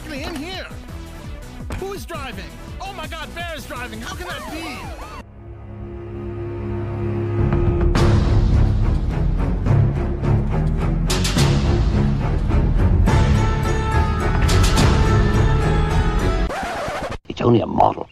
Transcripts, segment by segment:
quickly in here. Who is driving? Oh my god, Bear is driving. How can that be? It's only a model.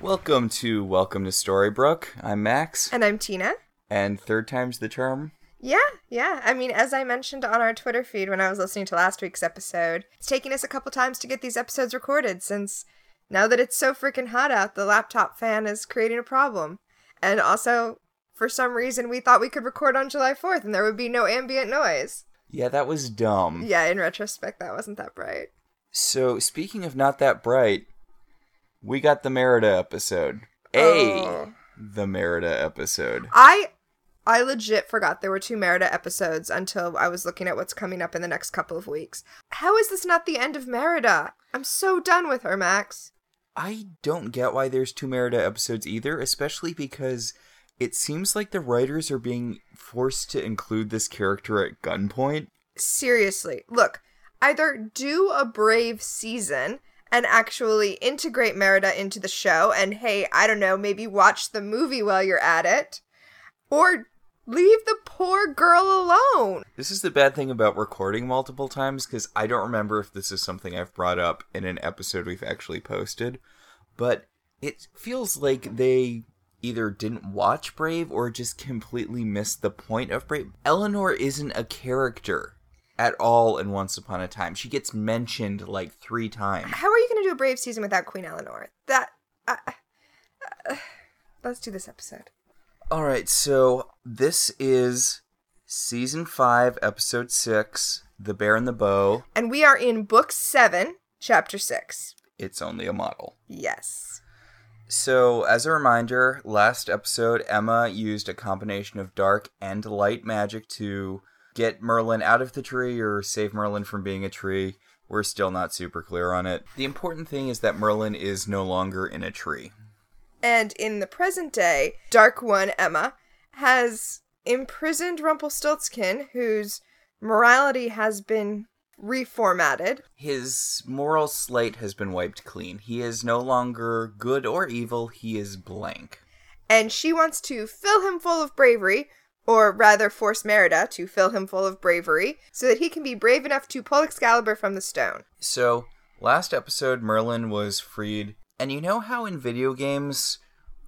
Welcome to Welcome to Storybrooke. I'm Max, And I'm Tina. and third time's the charm. Yeah, yeah. I mean, as I mentioned on our Twitter feed when I was listening to last week's episode, it's taking us a couple times to get these episodes recorded since now that it's so freaking hot out, the laptop fan is creating a problem. And also, for some reason, we thought we could record on July 4th and there would be no ambient noise. Yeah, that was dumb. Yeah, in retrospect, that wasn't that bright. So, speaking of not that bright, we got the Merida episode. A Oh. the Merida episode. I I legit forgot there were two Merida episodes until I was looking at what's coming up in the next couple of weeks. How is this not the end of Merida? I'm so done with her, Max. I don't get why there's two Merida episodes either, especially because it seems like the writers are being forced to include this character at gunpoint. Seriously, look, either do a brave season and actually integrate Merida into the show, and hey, I don't know, maybe watch the movie while you're at it, or leave the poor girl alone. This is the bad thing about recording multiple times because I don't remember if this is something I've brought up in an episode we've actually posted, but it feels like they either didn't watch Brave or just completely missed the point of Brave. Eleanor isn't a character at all in Once Upon a Time. She gets mentioned like three times. How are you going to do a brave season without Queen Eleanor? That. Uh, uh, let's do this episode. All right, so this is season 5, episode 6, The Bear and the Bow. And we are in book seven, chapter six. It's only a model. Yes. So, as a reminder, last episode, Emma used a combination of dark and light magic to get Merlin out of the tree or save Merlin from being a tree. We're still not super clear on it. The important thing is that Merlin is no longer in a tree. And in the present day, Dark One Emma has imprisoned Rumpelstiltskin, whose morality has been reformatted. His moral slate has been wiped clean. He is no longer good or evil, he is blank. and she wants to fill him full of bravery, or rather force Merida to fill him full of bravery, so that he can be brave enough to pull Excalibur from the stone. So, last episode, Merlin was freed. And you know how in video games,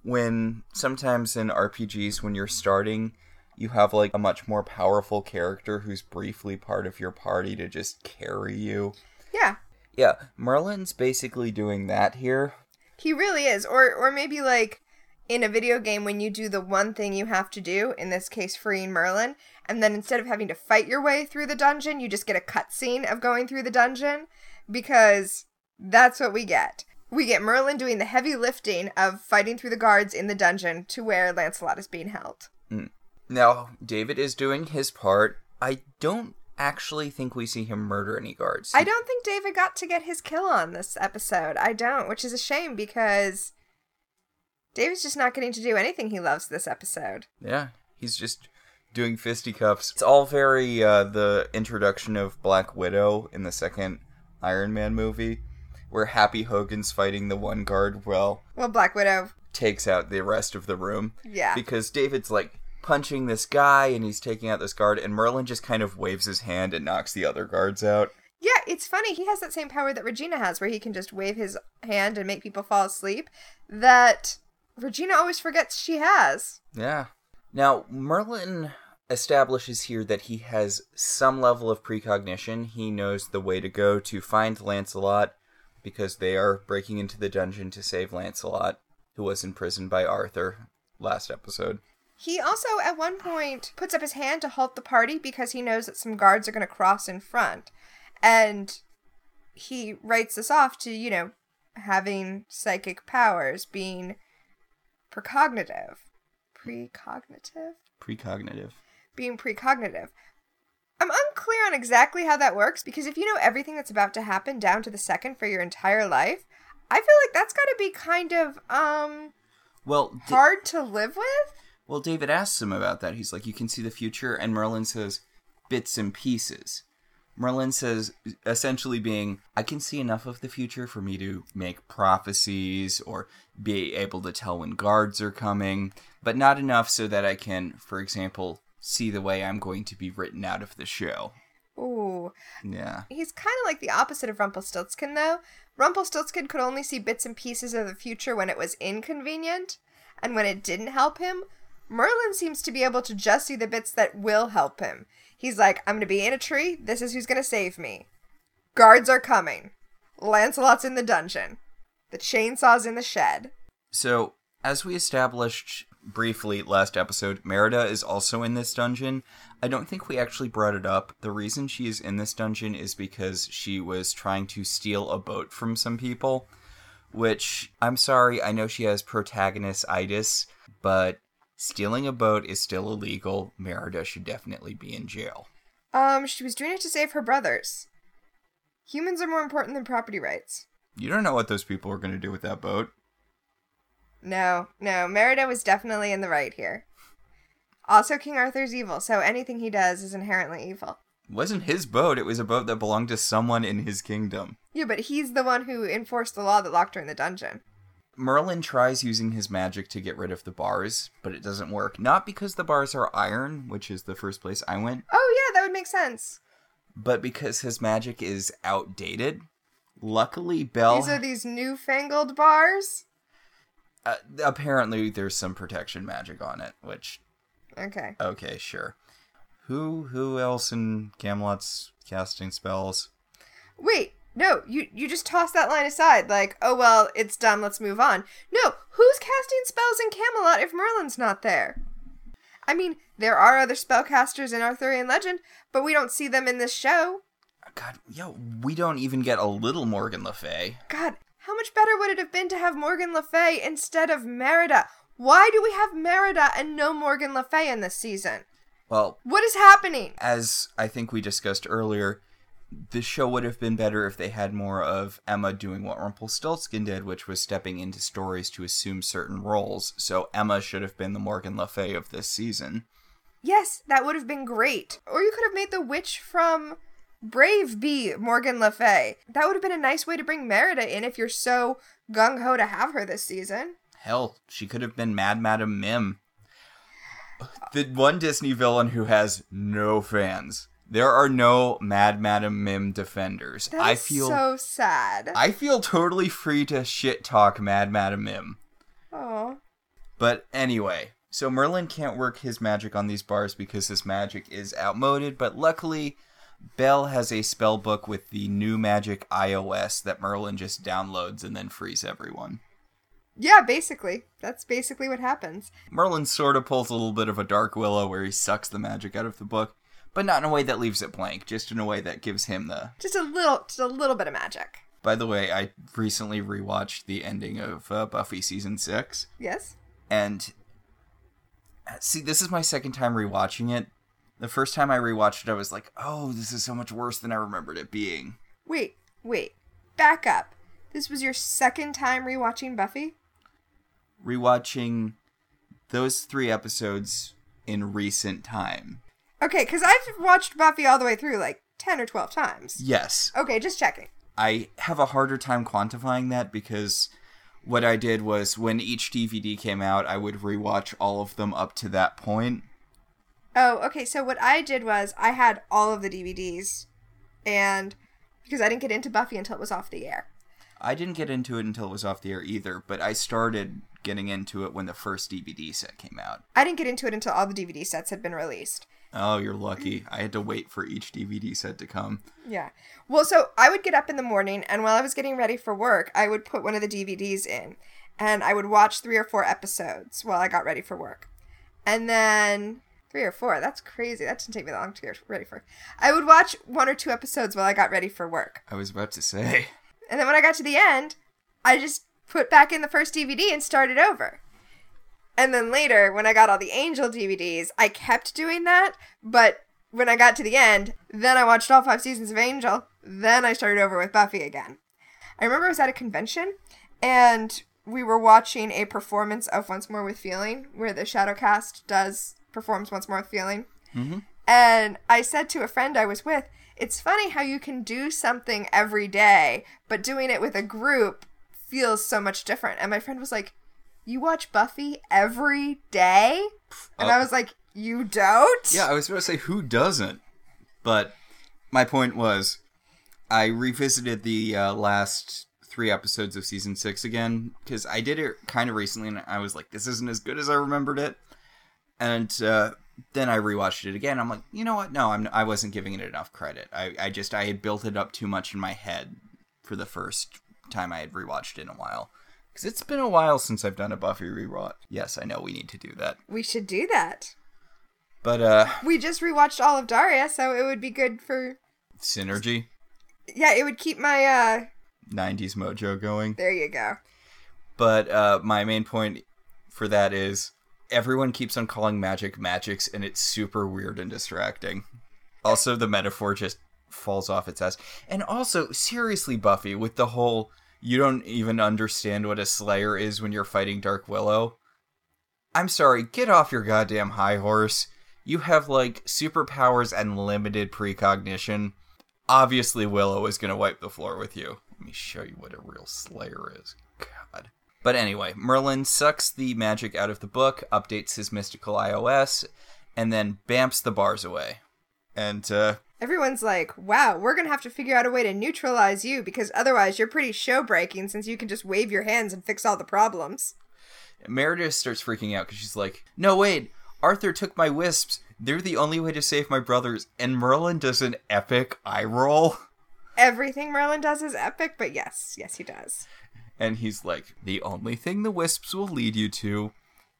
when sometimes in RPGs, when you're starting, you have like a much more powerful character who's briefly part of your party to just carry you? Yeah, Yeah, Merlin's basically doing that here. he really is. Or or maybe like in a video game when you do the one thing you have to do, in this case freeing Merlin, and then instead of having to fight your way through the dungeon, you just get a cutscene of going through the dungeon because that's what we get. We get Merlin doing the heavy lifting of fighting through the guards in the dungeon to where Lancelot is being held. Now, David is doing his part. I don't actually think we see him murder any guards. I don't think David got to get his kill on this episode. I don't, which is a shame because David's just not getting to do anything he loves this episode. Yeah, he's just doing fisticuffs. It's all very uh, the introduction of Black Widow in the second Iron Man movie, where Happy Hogan's fighting the one guard, well, Well, Black Widow, takes out the rest of the room. yeah. Because David's like punching this guy and he's taking out this guard, and Merlin just kind of waves his hand and knocks the other guards out. Yeah, it's funny. He has that same power that Regina has, where he can just wave his hand and make people fall asleep. That Regina always forgets she has. Yeah. Now, Merlin establishes here that he has some level of precognition. He knows the way to go to find Lancelot because they are breaking into the dungeon to save Lancelot, who was imprisoned by Arthur last episode. He also, at one point, puts up his hand to halt the party because he knows that some guards are going to cross in front. And he writes this off to, you know, having psychic powers, being precognitive. Precognitive? Precognitive. Being precognitive. I'm unclear on exactly how that works because if you know everything that's about to happen down to the second for your entire life, I feel like that's got to be kind of um Well, Da- hard to live with. well, David asks him about that. He's like, "You can see the future," and Merlin says, "Bits and pieces." Merlin says, essentially being, I can see enough of the future for me to make prophecies or be able to tell when guards are coming, but not enough so that I can, for example, see the way I'm going to be written out of the show. Ooh. Yeah. He's kind of like the opposite of Rumpelstiltskin, though. Rumpelstiltskin could only see bits and pieces of the future when it was inconvenient, and when it didn't help him, Merlin seems to be able to just see the bits that will help him. He's like, I'm gonna be in a tree, this is who's gonna save me. Guards are coming. Lancelot's in the dungeon. The chainsaw's in the shed. So, as we established briefly last episode, Merida is also in this dungeon. I don't think we actually brought it up. The reason she is in this dungeon is because she was trying to steal a boat from some people, which I'm sorry, I know she has protagonist-itis, but stealing a boat is still illegal. Merida should definitely be in jail. Um, she was doing it to save her brothers. Humans are more important than property rights. You don't know what those people are going to do with that boat. No, no, Merida was definitely in the right here. Also, King Arthur's evil, so anything he does is inherently evil. It wasn't his boat, it was a boat that belonged to someone in his kingdom. Yeah, but he's the one who enforced the law that locked her in the dungeon. Merlin tries using his magic to get rid of the bars, but it doesn't work. Not because the bars are iron, which is the first place I went, Oh, yeah, that would make sense. but because his magic is outdated. Luckily, Belle. These are these newfangled bars? Uh, apparently, there's some protection magic on it, which Okay. okay, sure. Who who else in Camelot's casting spells? Wait, no, you, you just toss that line aside, like, oh, well, it's done, let's move on. No, who's casting spells in Camelot if Merlin's not there? I mean, there are other spellcasters in Arthurian legend, but we don't see them in this show. God, yo, we don't even get a little Morgan Le Fay. God, how much better would it have been to have Morgan Le Fay instead of Merida? Why do we have Merida and no Morgan Le Fay in this season? Well, What is happening? as I think we discussed earlier, the show would have been better if they had more of Emma doing what Rumpelstiltskin did, which was stepping into stories to assume certain roles. So Emma should have been the Morgan Le Fay of this season. Yes, that would have been great. Or you could have made the witch from Brave be Morgan Le Fay. That would have been a nice way to bring Merida in if you're so gung ho to have her this season. Hell, she could have been Mad Madam Mim. The one Disney villain who has no fans. There are no Mad Madam Mim defenders. I feel so sad. I feel totally free to shit talk Mad Madam Mim. Oh. But anyway, so Merlin can't work his magic on these bars because his magic is outmoded, but luckily Belle has a spell book with the new magic iOS that Merlin just downloads and then frees everyone. Yeah, basically. That's basically what happens. Merlin sort of pulls a little bit of a Dark Willow where he sucks the magic out of the book, but not in a way that leaves it blank, just in a way that gives him the. Just a little just a little bit of magic. By the way, I recently rewatched the ending of uh, Buffy season 6, Yes? and uh, see, this is my second time rewatching it. The first time I rewatched it, I was like, oh, this is so much worse than I remembered it being. Wait, wait. Back up. This was your second time rewatching Buffy? Rewatching those three episodes in recent time. Okay, because I've watched Buffy all the way through like 10 or 12 times. Yes, Okay, just checking. I have a harder time quantifying that because what I did was when each DVD came out, I would rewatch all of them up to that point. Oh, okay. So what I did was I had all of the DVDs, and because I didn't get into Buffy until it was off the air. I didn't get into it until it was off the air either, but I started getting into it when the first DVD set came out. I didn't get into it until all the DVD sets had been released. Oh, you're lucky. I had to wait for each DVD set to come. Yeah. Well, so I would get up in the morning, and while I was getting ready for work, I would put one of the DVDs in, and I would watch three or four episodes while I got ready for work. And then three or four, that's crazy. That didn't take me that long to get ready for. I would watch one or two episodes while I got ready for work. I was about to say. And then when I got to the end, I just put back in the first DVD and started over. And then later, when I got all the Angel DVDs, I kept doing that. But when I got to the end, then I watched all five seasons of Angel. Then I started over with Buffy again. I remember I was at a convention and we were watching a performance of Once More with Feeling, where the Shadowcast does performs Once More with Feeling. Mhm. And I said to a friend I was with, it's funny how you can do something every day, but doing it with a group feels so much different. And my friend was like, You watch Buffy every day? And Oh. I was like, You don't? Yeah, I was about to say who doesn't, but my point was, I revisited the uh, last three episodes of season six again because I did it kind of recently, and I was like, this isn't as good as I remembered it, and uh, then I rewatched it again. I'm like, you know what? No, I'm I wasn't giving it enough credit. I I just I had built it up too much in my head for the first time I had rewatched it in a while. Because it's been a while since I've done a Buffy rewatch. Yes, I know we need to do that. We should do that. But, uh, We just rewatched all of Daria, so it would be good for. synergy. Yeah, it would keep my, uh. 90s mojo going. There you go. But uh, my main point for that is everyone keeps on calling magic magics, and it's super weird and distracting. Also, the metaphor just falls off its ass. And also, seriously, Buffy, with the whole you don't even understand what a Slayer is when you're fighting Dark Willow. I'm sorry, get off your goddamn high horse. You have, like, superpowers and limited precognition. Obviously, Willow is going to wipe the floor with you. Let me show you what a real Slayer is. God. But anyway, Merlin sucks the magic out of the book, updates his mystical iOS, and then bamps the bars away. And, uh, Everyone's like, wow, we're gonna have to figure out a way to neutralize you because otherwise you're pretty show breaking since you can just wave your hands and fix all the problems. Merida starts freaking out because she's like, No, wait, Arthur took my wisps. They're the only way to save my brothers. And Merlin does an epic eye roll. Everything Merlin does is epic, but yes, yes, he does. And he's like, The only thing the wisps will lead you to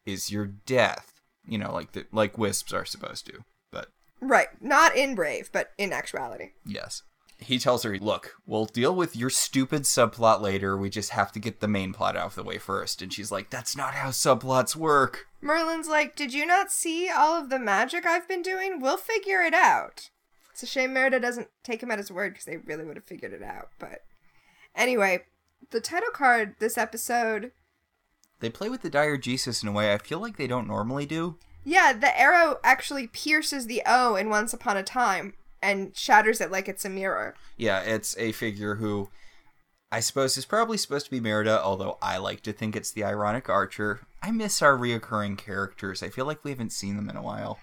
is your death. You know, like the, like wisps are supposed to. But Right. Not in Brave, but in actuality. yes. He tells her, Look, we'll deal with your stupid subplot later. We just have to get the main plot out of the way first. And she's like, That's not how subplots work. Merlin's like, Did you not see all of the magic I've been doing? We'll figure it out. It's a shame Merida doesn't take him at his word because they really would have figured it out. But anyway, the title card this episode They play with the diegesis in a way I feel like they don't normally do. Yeah, the arrow actually pierces the O in Once Upon a Time and shatters it like it's a mirror. Yeah, it's a figure who I suppose is probably supposed to be Merida, although I like to think it's the ironic archer. I miss our reoccurring characters. I feel like we haven't seen them in a while.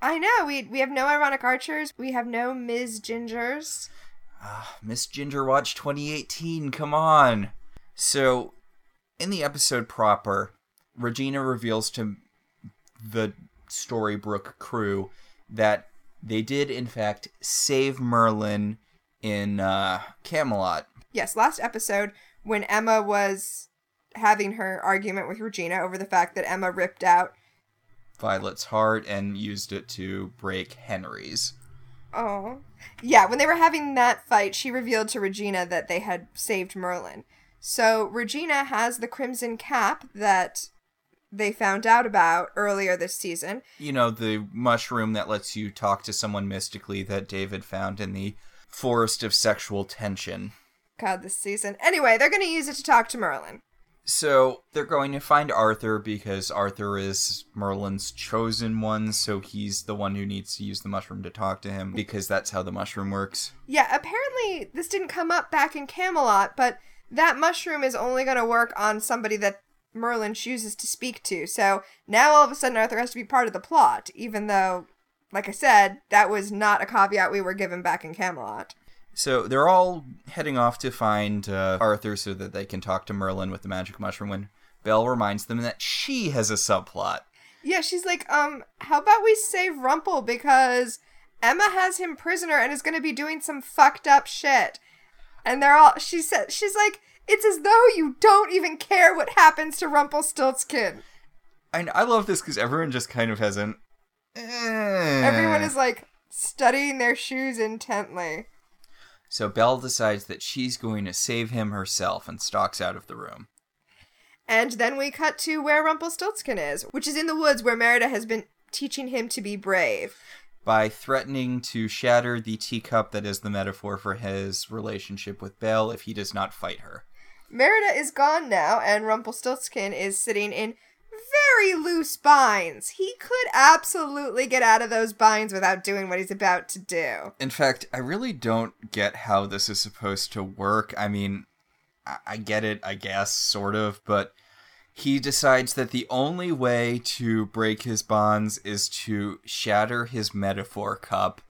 I know, we we have no ironic archers, we have no Ms. Gingers. Ah, Miss Ginger Watch 2018, come on. So, in the episode proper, Regina reveals to the Storybrooke crew that they did, in fact, save Merlin in uh, Camelot. Yes, last episode when Emma was having her argument with Regina over the fact that Emma ripped out Violet's heart and used it to break Henry's. Oh. Yeah, when they were having that fight, she revealed to Regina that they had saved Merlin. So Regina has the crimson cap that they found out about earlier this season. You know, the mushroom that lets you talk to someone mystically that David found in the forest of sexual tension. God, this season. Anyway, they're going to use it to talk to Merlin. So they're going to find Arthur because Arthur is Merlin's chosen one, so he's the one who needs to use the mushroom to talk to him because that's how the mushroom works. Yeah, apparently this didn't come up back in Camelot, but that mushroom is only going to work on somebody that Merlin chooses to speak to. So now all of a sudden Arthur has to be part of the plot, even though, like I said, that was not a caveat we were given back in Camelot. So they're all heading off to find uh, Arthur so that they can talk to Merlin with the magic mushroom when Belle reminds them that she has a subplot. Yeah, she's like, um, how about we save Rumple because Emma has him prisoner and is going to be doing some fucked up shit. And they're all, she said, she's like, it's as though you don't even care what happens to Rumpelstiltskin. And I love this because everyone just kind of has an. "Eh." Everyone is like studying their shoes intently. So Belle decides that she's going to save him herself and stalks out of the room. And then we cut to where Rumpelstiltskin is, which is in the woods where Merida has been teaching him to be brave. By threatening to shatter the teacup that is the metaphor for his relationship with Belle if he does not fight her. Merida is gone now, and Rumpelstiltskin is sitting in very loose binds. He could absolutely get out of those binds without doing what he's about to do. In fact, I really don't get how this is supposed to work. I mean, I, I get it, I guess, sort of, but he decides that the only way to break his bonds is to shatter his metaphor cup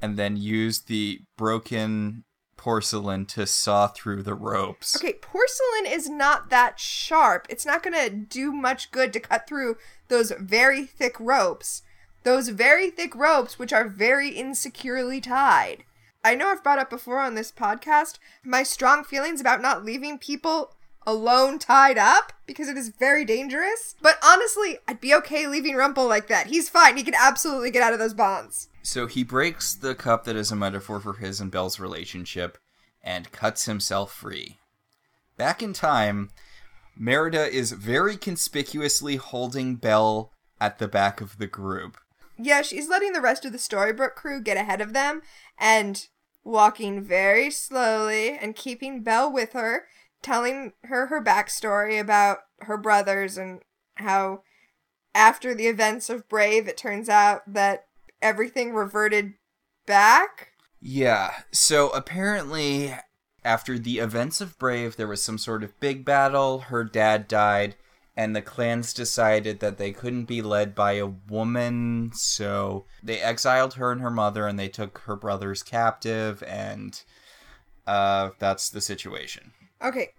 and then use the broken porcelain to saw through the ropes. Okay, porcelain is not that sharp. It's not going to do much good to cut through those very thick ropes. Those very thick ropes, which are very insecurely tied. I know I've brought up before on this podcast my strong feelings about not leaving people alone tied up because it is very dangerous. But honestly, I'd be okay leaving Rumple like that. He's fine. He can absolutely get out of those bonds. So he breaks the cup that is a metaphor for his and Belle's relationship and cuts himself free. Back in time, Merida is very conspicuously holding Belle at the back of the group. Yeah, she's letting the rest of the Storybrooke crew get ahead of them and walking very slowly and keeping Belle with her, telling her her backstory about her brothers and how after the events of Brave, it turns out that everything reverted back. Yeah, so apparently, after the events of Brave, there was some sort of big battle. Her dad died, and the clans decided that they couldn't be led by a woman, so they exiled her and her mother, and they took her brothers captive, and uh, that's the situation. Okay.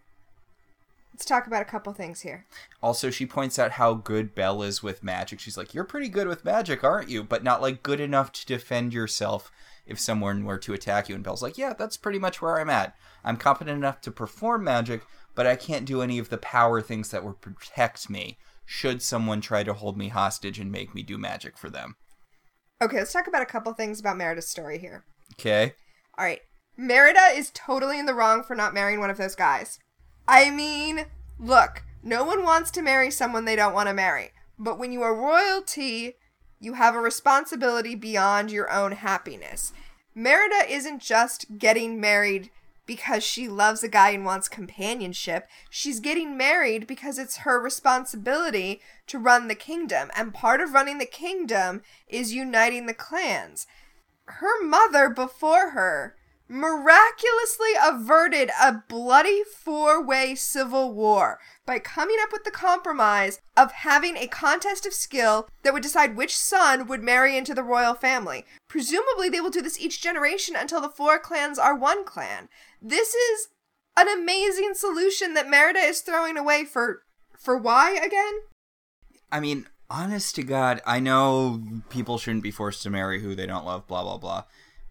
Let's talk about a couple things here. Also, she points out how good Belle is with magic. She's like, You're pretty good with magic, aren't you? But not like good enough to defend yourself if someone were to attack you. And Belle's like, Yeah, that's pretty much where I'm at. I'm competent enough to perform magic, but I can't do any of the power things that would protect me should someone try to hold me hostage and make me do magic for them. Okay, let's talk about a couple things about Merida's story here. Okay? All right. Merida is totally in the wrong for not marrying one of those guys. I mean, look, no one wants to marry someone they don't want to marry. But when you are royalty, you have a responsibility beyond your own happiness. Merida isn't just getting married because she loves a guy and wants companionship. She's getting married because it's her responsibility to run the kingdom. And part of running the kingdom is uniting the clans. Her mother before her miraculously averted a bloody four way civil war by coming up with the compromise of having a contest of skill that would decide which son would marry into the royal family. Presumably, they will do this each generation until the four clans are one clan. This is an amazing solution that Merida is throwing away for. For why again? I mean, honest to God, I know people shouldn't be forced to marry who they don't love, blah, blah, blah.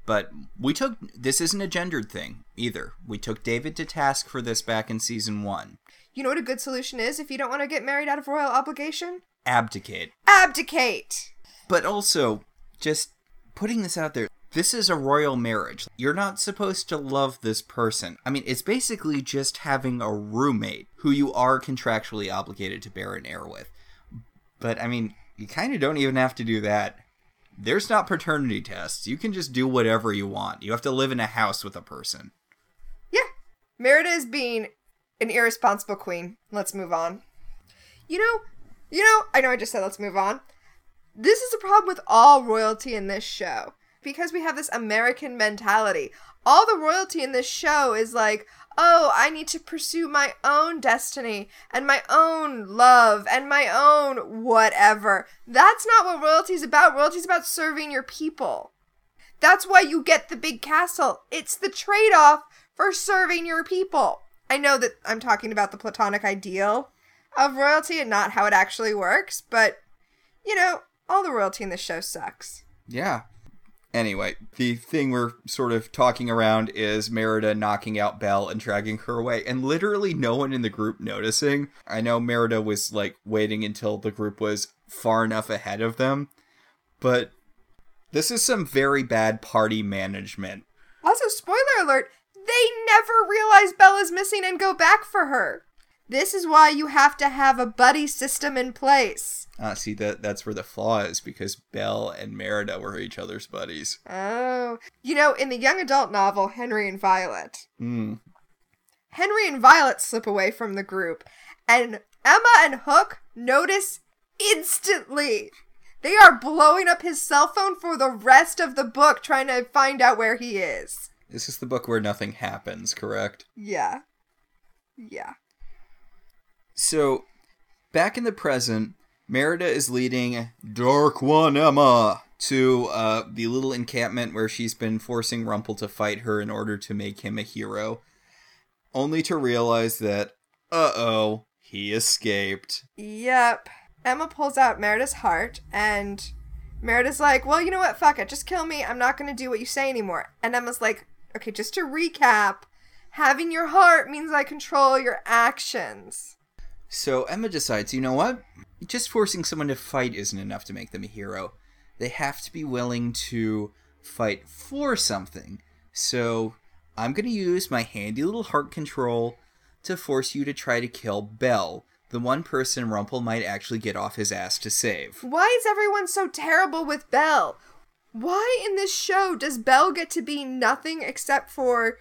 But we took this isn't a gendered thing either. We took David to task for this back in season one. You know what a good solution is if you don't want to get married out of royal obligation? Abdicate. Abdicate! But also, just putting this out there, this is a royal marriage. You're not supposed to love this person. I mean, it's basically just having a roommate who you are contractually obligated to bear an heir with. But I mean, you kind of don't even have to do that there's not paternity tests. You can just do whatever you want. You have to live in a house with a person. Yeah. Merida is being an irresponsible queen. Let's move on. You know, you know, I know I just said let's move on. This is a problem with all royalty in this show. Because we have this American mentality. All the royalty in this show is like, oh, I need to pursue my own destiny and my own love and my own whatever. That's not what royalty is about. Royalty is about serving your people. That's why you get the big castle. It's the trade off for serving your people. I know that I'm talking about the platonic ideal of royalty and not how it actually works, but you know, all the royalty in this show sucks. Yeah. Anyway, the thing we're sort of talking around is Merida knocking out Belle and dragging her away, and literally no one in the group noticing. I know Merida was like waiting until the group was far enough ahead of them, but this is some very bad party management. Also, spoiler alert, they never realize Bella's missing and go back for her. This is why you have to have a buddy system in place. Uh, see that that's where the flaw is because Belle and Merida were each other's buddies. Oh, you know, in the young adult novel Henry and Violet, Hmm. Henry and Violet slip away from the group, and Emma and Hook notice instantly. They are blowing up his cell phone for the rest of the book, trying to find out where he is. This is the book where nothing happens, correct? Yeah. Yeah. So, back in the present, Merida is leading Dark One Emma to uh, the little encampment where she's been forcing Rumple to fight her in order to make him a hero, only to realize that, uh oh, he escaped. Yep. Emma pulls out Merida's heart, and Merida's like, Well, you know what? Fuck it. Just kill me. I'm not going to do what you say anymore. And Emma's like, Okay, just to recap, having your heart means I control your actions. So Emma decides, you know what? Just forcing someone to fight isn't enough to make them a hero. They have to be willing to fight for something. So I'm going to use my handy little heart control to force you to try to kill Belle, the one person Rumple might actually get off his ass to save. Why is everyone so terrible with Belle? Why in this show does Belle get to be nothing except for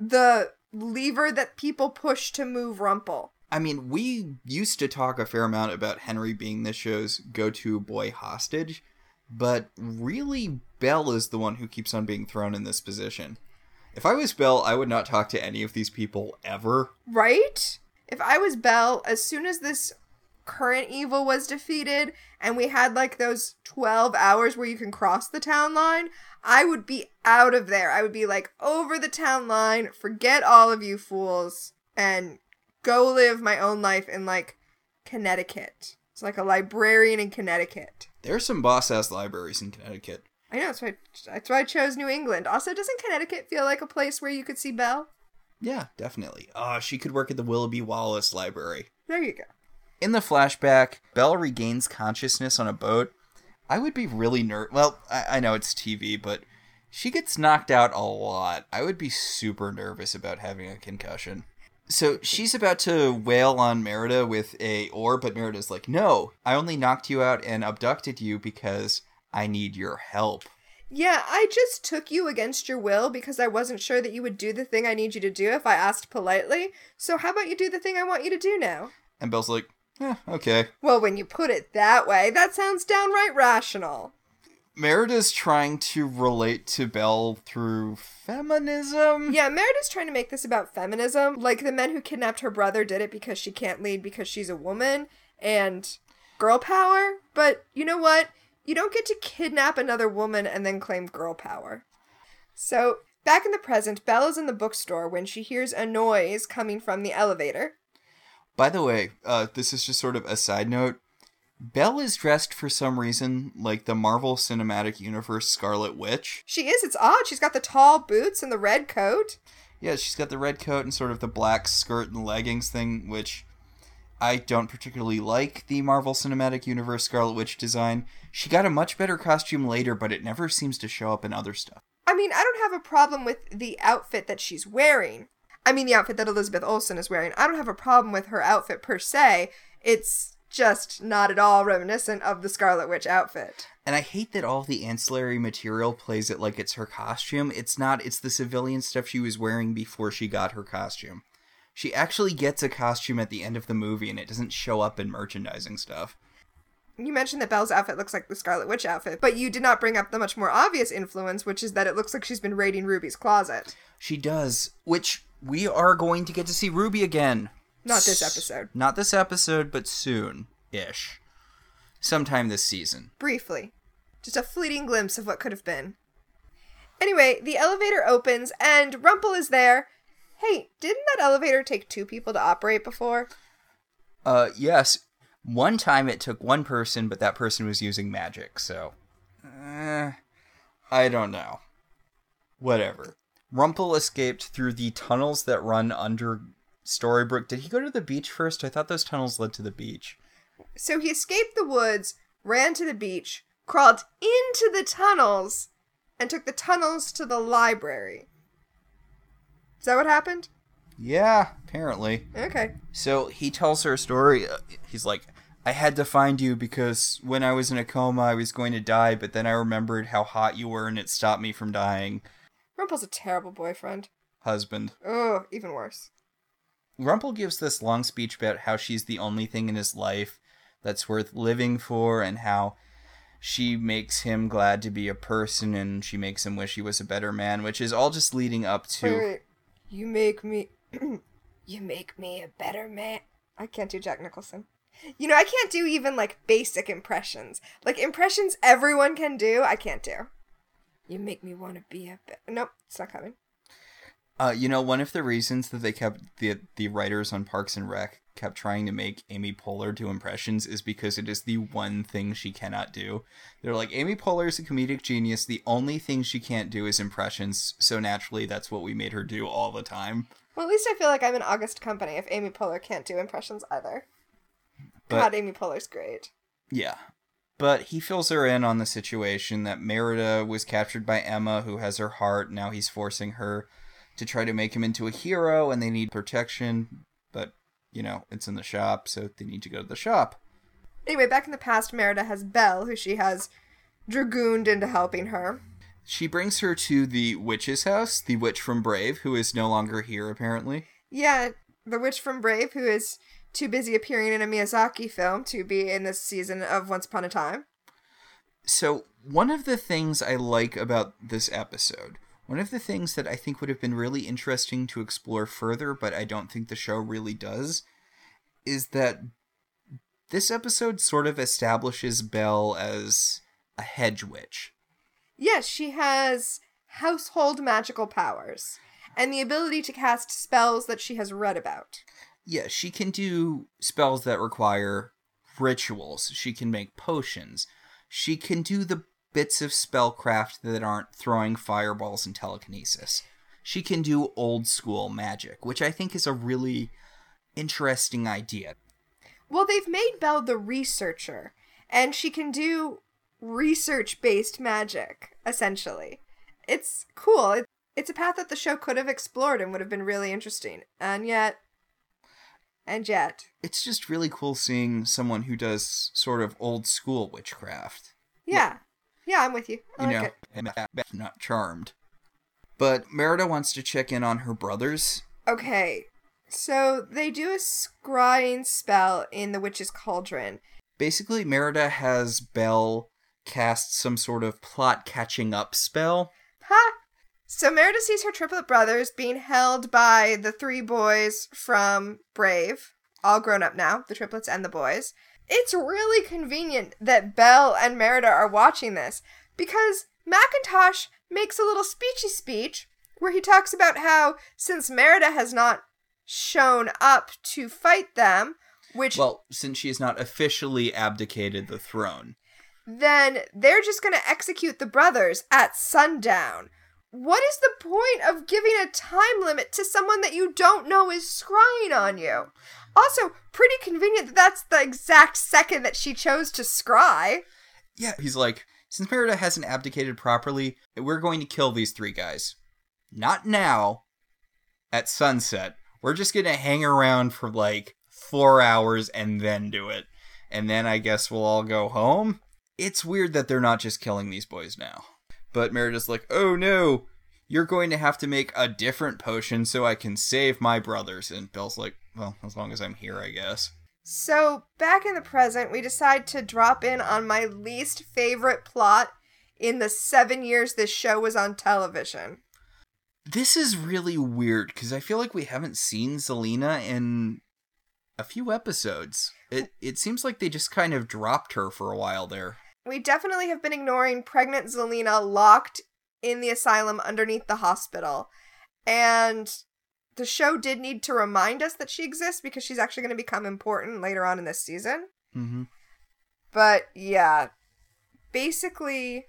the lever that people push to move Rumple? I mean, we used to talk a fair amount about Henry being this show's go to boy hostage, but really, Belle is the one who keeps on being thrown in this position. If I was Belle, I would not talk to any of these people ever. Right? If I was Belle, as soon as this current evil was defeated and we had like those 12 hours where you can cross the town line, I would be out of there. I would be like over the town line, forget all of you fools, and go live my own life in like Connecticut. It's like a librarian in Connecticut. There are some boss ass libraries in Connecticut. I know, that's why, that's why I chose New England. Also, doesn't Connecticut feel like a place where you could see Belle? Yeah, definitely. Ah, she could work at the Willoughby Wallace Library. There you go. In the flashback, Belle regains consciousness on a boat. I would be really ner. Well, I, I know it's TV, but she gets knocked out a lot. I would be super nervous about having a concussion. So she's about to wail on Merida with a oar, but Merida's like, "No, I only knocked you out and abducted you because I need your help." Yeah, I just took you against your will because I wasn't sure that you would do the thing I need you to do if I asked politely. So how about you do the thing I want you to do now? And Belle's like, "Yeah, okay." Well, when you put it that way, that sounds downright rational. Merida's trying to relate to Belle through feminism. Yeah, Merida's trying to make this about feminism. Like the men who kidnapped her brother did it because she can't lead because she's a woman and girl power. But you know what? You don't get to kidnap another woman and then claim girl power. So, back in the present, Belle is in the bookstore when she hears a noise coming from the elevator. By the way, uh, this is just sort of a side note. Belle is dressed for some reason like the Marvel Cinematic Universe Scarlet Witch. She is, it's odd. She's got the tall boots and the red coat. Yeah, she's got the red coat and sort of the black skirt and leggings thing, which I don't particularly like the Marvel Cinematic Universe Scarlet Witch design. She got a much better costume later, but it never seems to show up in other stuff. I mean, I don't have a problem with the outfit that she's wearing. I mean, the outfit that Elizabeth Olsen is wearing. I don't have a problem with her outfit per se. It's just not at all reminiscent of the Scarlet Witch outfit. And I hate that all the ancillary material plays it like it's her costume. It's not, it's the civilian stuff she was wearing before she got her costume. She actually gets a costume at the end of the movie and it doesn't show up in merchandising stuff. You mentioned that Belle's outfit looks like the Scarlet Witch outfit, but you did not bring up the much more obvious influence, which is that it looks like she's been raiding Ruby's closet. She does, which we are going to get to see Ruby again. Not this episode. Not this episode, but soon ish. Sometime this season. Briefly. Just a fleeting glimpse of what could have been. Anyway, the elevator opens and Rumple is there. Hey, didn't that elevator take two people to operate before? Uh, yes. One time it took one person, but that person was using magic, so. Eh, I don't know. Whatever. Rumple escaped through the tunnels that run under Storybrooke. Did he go to the beach first? I thought those tunnels led to the beach. So he escaped the woods, ran to the beach, crawled into the tunnels, and took the tunnels to the library. Is that what happened? Yeah, apparently. Okay. So he tells her a story. Uh, He's like, I had to find you because when I was in a coma, I was going to die, but then I remembered how hot you were and it stopped me from dying. Rumple's a terrible boyfriend. Husband. Oh, even worse. Rumple gives this long speech about how she's the only thing in his life that's worth living for and how she makes him glad to be a person and she makes him wish he was a better man, which is all just leading up to Wait, wait. You make me. you make me a better man. I can't do Jack Nicholson. You know, I can't do even like basic impressions. Like impressions everyone can do, I can't do. You make me want to be a. Be- nope, it's not coming. Uh, you know, one of the reasons that they kept the the writers on Parks and Rec kept trying to make Amy Poehler do impressions is because it is the one thing she cannot do. They're like, Amy Poehler is a comedic genius. The only thing she can't do is impressions. So naturally, that's what we made her do all the time. Well, at least I feel like I'm in August company if Amy Poehler can't do impressions either. But God, Amy Poehler's great. yeah. But he fills her in on the situation that Merida was captured by Emma, who has her heart. Now he's forcing her to try to make him into a hero, and they need protection. But, you know, it's in the shop, so they need to go to the shop. Anyway, back in the past, Merida has Belle, who she has dragooned into helping her. She brings her to the witch's house, the witch from Brave, who is no longer here, apparently. Yeah, the witch from Brave, who is too busy appearing in a Miyazaki film to be in this season of Once Upon a Time. So, one of the things I like about this episode, one of the things that I think would have been really interesting to explore further, but I don't think the show really does, is that this episode sort of establishes Belle as a hedge witch. Yes, she has household magical powers and the ability to cast spells that she has read about. Yeah, she can do spells that require rituals. She can make potions. She can do the bits of spellcraft that aren't throwing fireballs and telekinesis. She can do old school magic, which I think is a really interesting idea. Well, they've made Belle the researcher, and she can do research based magic, essentially. It's cool. It, it's a path that the show could have explored and would have been really interesting. And yet. And yet. It's just really cool seeing someone who does sort of old school witchcraft. Yeah. Yeah, I'm with you. I You like know, it. and that's not charmed. But Merida wants to check in on her brothers. Okay. So they do a scrying spell in the witch's cauldron. Basically, Merida has Belle cast some sort of plot catching up spell. Ha! So Merida sees her triplet brothers being held by the three boys from Brave, all grown up now, the triplets and the boys. It's really convenient that Belle and Merida are watching this because Macintosh makes a little speechy speech where he talks about how since Merida has not shown up to fight them, which Well, since she has not officially abdicated the throne. then they're just going to execute the brothers at sundown. What is the point of giving a time limit to someone that you don't know is scrying on you? Also, pretty convenient that that's the exact second that she chose to scry. Yeah, he's like, since Merida hasn't abdicated properly, we're going to kill these three guys. Not now, at sunset. We're just gonna hang around for like four hours and then do it. And then I guess we'll all go home. It's weird that they're not just killing these boys now. But Merida's like, oh no, you're going to have to make a different potion so I can save my brothers. And Bill's like, well, as long as I'm here, I guess. So, back in the present, we decide to drop in on my least favorite plot in the seven years this show was on television. This is really weird because I feel like we haven't seen Zelena in a few episodes. It it seems like they just kind of dropped her for a while there. We definitely have been ignoring pregnant Zelena locked in the asylum underneath the hospital. And the show did need to remind us that she exists because she's actually going to become important later on in this season. Mm-hmm. But yeah, basically,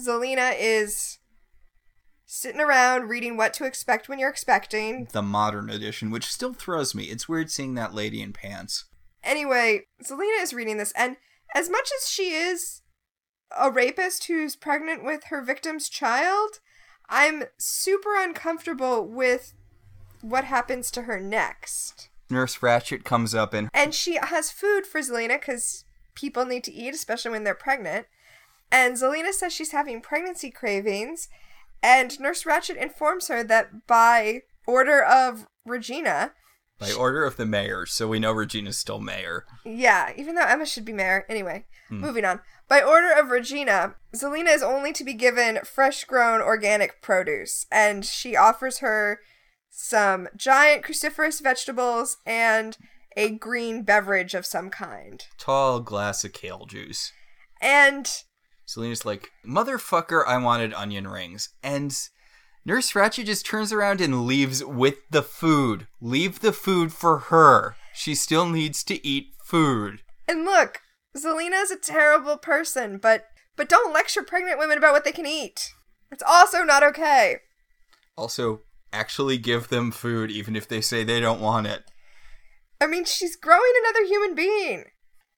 Zelena is sitting around reading what to expect when you're expecting. The modern edition, which still throws me. It's weird seeing that lady in pants. Anyway, Zelena is reading this, and as much as she is a rapist who's pregnant with her victim's child, I'm super uncomfortable with what happens to her next. Nurse Ratched comes up and And she has food for Zelena because people need to eat, especially when they're pregnant. And Zelena says she's having pregnancy cravings, and Nurse Ratched informs her that by order of Regina, By order of the mayor, so we know Regina's still mayor. Yeah, even though Emma should be mayor. Anyway, hmm. moving on. By order of Regina, Zelena is only to be given fresh grown organic produce, and she offers her some giant cruciferous vegetables and a green beverage of some kind. Tall glass of kale juice. And Zelena's like, Motherfucker, I wanted onion rings. And Nurse Ratched just turns around and leaves with the food. Leave the food for her. She still needs to eat food. and look, Zelena is a terrible person, but but don't lecture pregnant women about what they can eat. It's also not okay. Also, actually give them food even if they say they don't want it. I mean, she's growing another human being.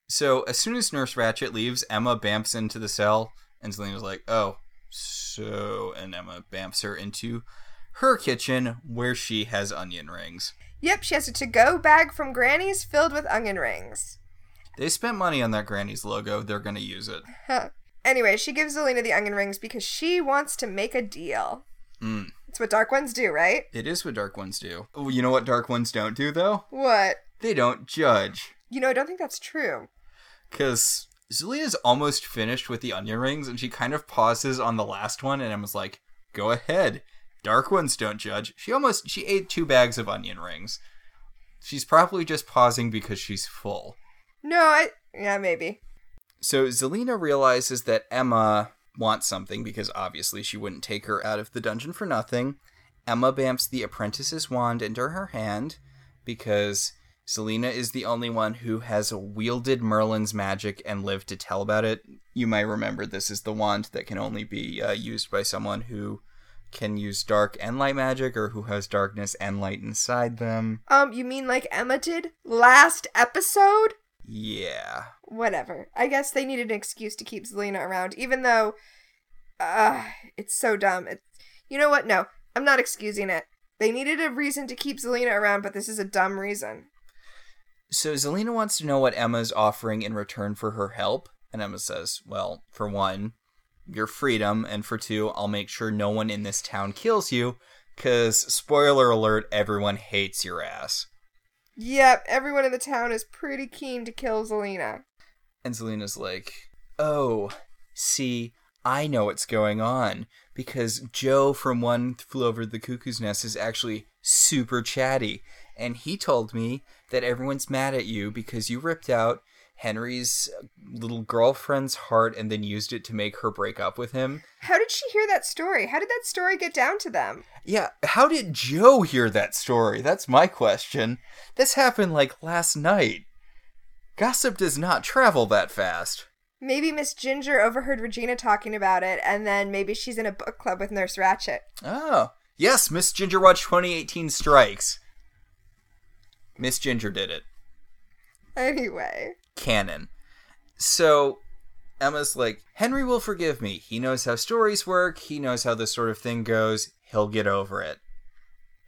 So, as soon as Nurse Ratched leaves, Emma bamps into the cell, and Zelena's like, oh, so. And Emma bamps her into her kitchen where she has onion rings. Yep, she has a to-go bag from Granny's filled with onion rings. They spent money on that Granny's logo, they're gonna use it. Huh. Anyway, she gives Zelena the onion rings because she wants to make a deal. Mm. It's what dark ones do, right? It is what dark ones do. Oh, you know what dark ones don't do, though? What? They don't judge. You know, I don't think that's true. Because Zelena's almost finished with the onion rings, and she kind of pauses on the last one, and Emma's like, go ahead. Dark ones don't judge. She almost, she ate two bags of onion rings. She's probably just pausing because she's full. No, I. Yeah, maybe. So Zelena realizes that Emma wants something because obviously she wouldn't take her out of the dungeon for nothing. Emma bamps the apprentice's wand into her hand because Zelena is the only one who has wielded Merlin's magic and lived to tell about it. You might remember this is the wand that can only be uh, used by someone who can use dark and light magic or who has darkness and light inside them. Um, you mean like Emma did last episode? Yeah. Whatever. I guess they needed an excuse to keep Zelena around, even though, uh, it's so dumb. It, you know what? No, I'm not excusing it. They needed a reason to keep Zelena around, but this is a dumb reason. So Zelena wants to know what Emma's offering in return for her help, and Emma says, "Well, for one, your freedom, and for two, I'll make sure no one in this town kills you, cuz spoiler alert, everyone hates your ass." Yep, everyone in the town is pretty keen to kill Zelena. And Zelena's like, "Oh, see, I know what's going on because Joe from One Flew Over the Cuckoo's Nest is actually super chatty, and he told me that everyone's mad at you because you ripped out Henry's little girlfriend's heart and then used it to make her break up with him. How did she hear that story? How did that story get down to them? Yeah, how did Joe hear that story? That's my question. This happened like last night. Gossip does not travel that fast. Maybe Miss Ginger overheard Regina talking about it, and then maybe she's in a book club with Nurse Ratched. Oh, yes, Miss Ginger Watch 2018 strikes. Miss Ginger did it. Anyway. Canon. So Emma's like, Henry will forgive me. He knows how stories work. He knows how this sort of thing goes. He'll get over it.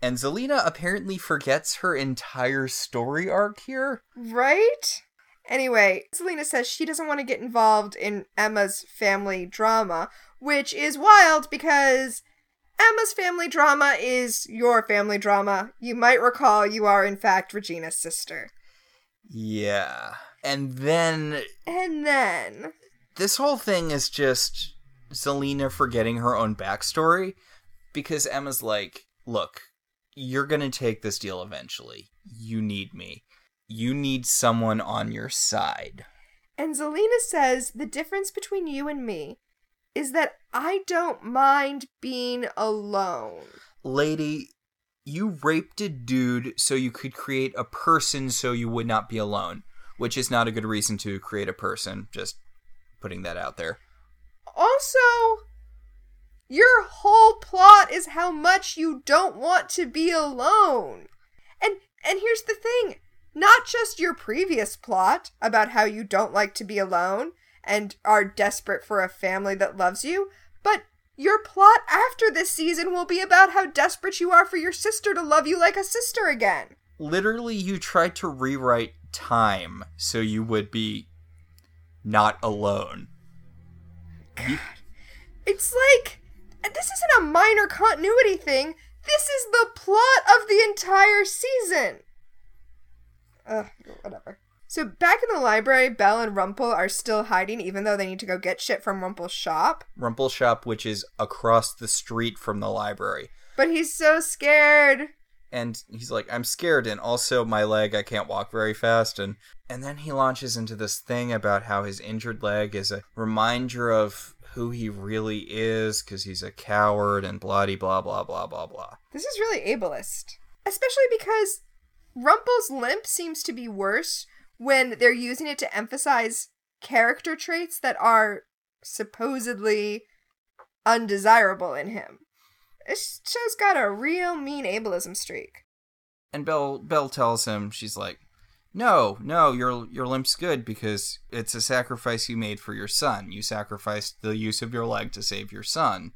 And Zelena apparently forgets her entire story arc here. Right? Anyway, Zelena says she doesn't want to get involved in Emma's family drama, which is wild because Emma's family drama is your family drama. You might recall you are, in fact, Regina's sister. Yeah. And then And then. this whole thing is just Zelena forgetting her own backstory because Emma's like, look, you're going to take this deal eventually. You need me. You need someone on your side. And Zelena says the difference between you and me is that I don't mind being alone. Lady, you raped a dude so you could create a person so you would not be alone, which is not a good reason to create a person. Just putting that out there. Also, your whole plot is how much you don't want to be alone. And and here's the thing, not just your previous plot about how you don't like to be alone and are desperate for a family that loves you, but your plot after this season will be about how desperate you are for your sister to love you like a sister again. Literally, you tried to rewrite time so you would be not alone. God. It's like this isn't a minor continuity thing. This is the plot of the entire season. Ugh, whatever. So back in the library, Belle and Rumpel are still hiding, even though they need to go get shit from Rumpel's shop. Rumpel shop, which is across the street from the library. But he's so scared. And he's like i'm scared and also my leg i can't walk very fast and and then he launches into this thing about how his injured leg is a reminder of who he really is because he's a coward and blah blah blah blah blah blah This is really ableist. Especially because Rumpel's limp seems to be worse when they're using it to emphasize character traits that are supposedly undesirable in him. This show's got a real mean ableism streak. and belle belle tells him she's like no no your your limp's good because it's a sacrifice you made for your son you sacrificed the use of your leg to save your son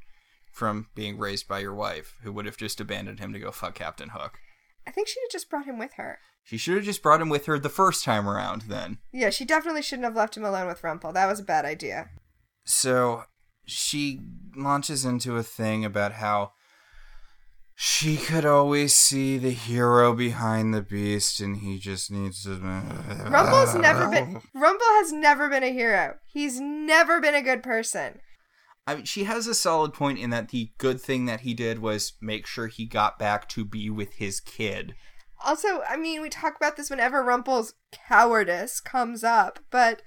from being raised by your wife who would have just abandoned him to go fuck captain hook I think she'd have just brought him with her. She should have just brought him with her the first time around then. Yeah, she definitely shouldn't have left him alone with Rumpel. That was a bad idea. So she launches into a thing about how she could always see the hero behind the beast and he just needs to. Rumpel's uh, never been Rumpel has never been a hero. He's never been a good person. I mean, she has a solid point in that the good thing that he did was make sure he got back to be with his kid. Also, I mean, we talk about this whenever Rumpel's cowardice comes up, but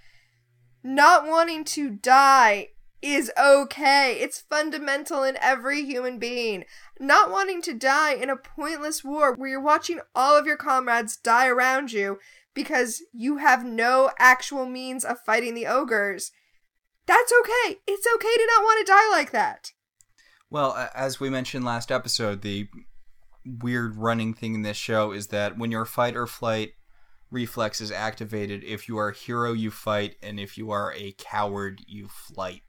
not wanting to die is okay. It's fundamental in every human being. Not wanting to die in a pointless war where you're watching all of your comrades die around you because you have no actual means of fighting the ogres. That's okay. It's okay to not want to die like that. Well, as we mentioned last episode, the weird running thing in this show is that when your fight or flight reflex is activated, if you are a hero, you fight, and if you are a coward, you flight.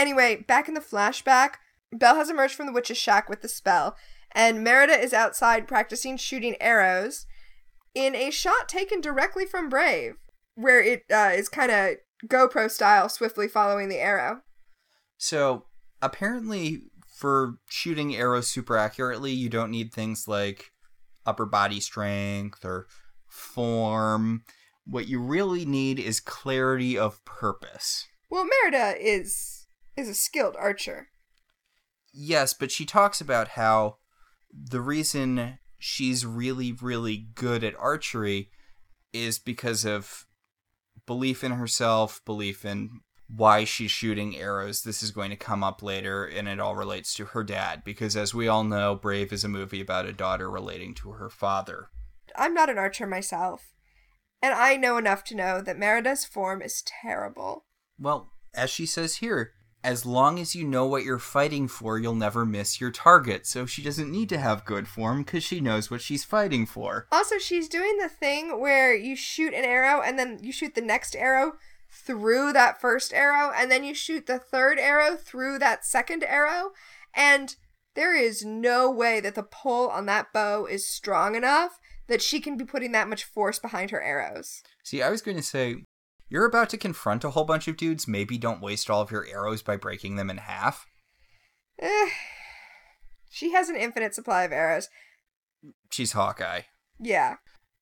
Anyway, back in the flashback, Belle has emerged from the witch's shack with the spell, and Merida is outside practicing shooting arrows in a shot taken directly from Brave, where it uh, is kind of GoPro style, swiftly following the arrow. So, apparently, for shooting arrows super accurately, you don't need things like upper body strength or form. What you really need is clarity of purpose. Well, Merida is is a skilled archer. Yes, but she talks about how the reason she's really, really good at archery is because of belief in herself, belief in why she's shooting arrows. This is going to come up later, and it all relates to her dad, because as we all know, Brave is a movie about a daughter relating to her father. I'm not an archer myself, and I know enough to know that Merida's form is terrible. Well, as she says here, as long as you know what you're fighting for, you'll never miss your target. So she doesn't need to have good form because she knows what she's fighting for. Also, she's doing the thing where you shoot an arrow and then you shoot the next arrow through that first arrow, and then you shoot the third arrow through that second arrow. And there is no way that the pull on that bow is strong enough that she can be putting that much force behind her arrows. See, I was going to say, you're about to confront a whole bunch of dudes. Maybe don't waste all of your arrows by breaking them in half. Eh. She has an infinite supply of arrows. She's Hawkeye. Yeah.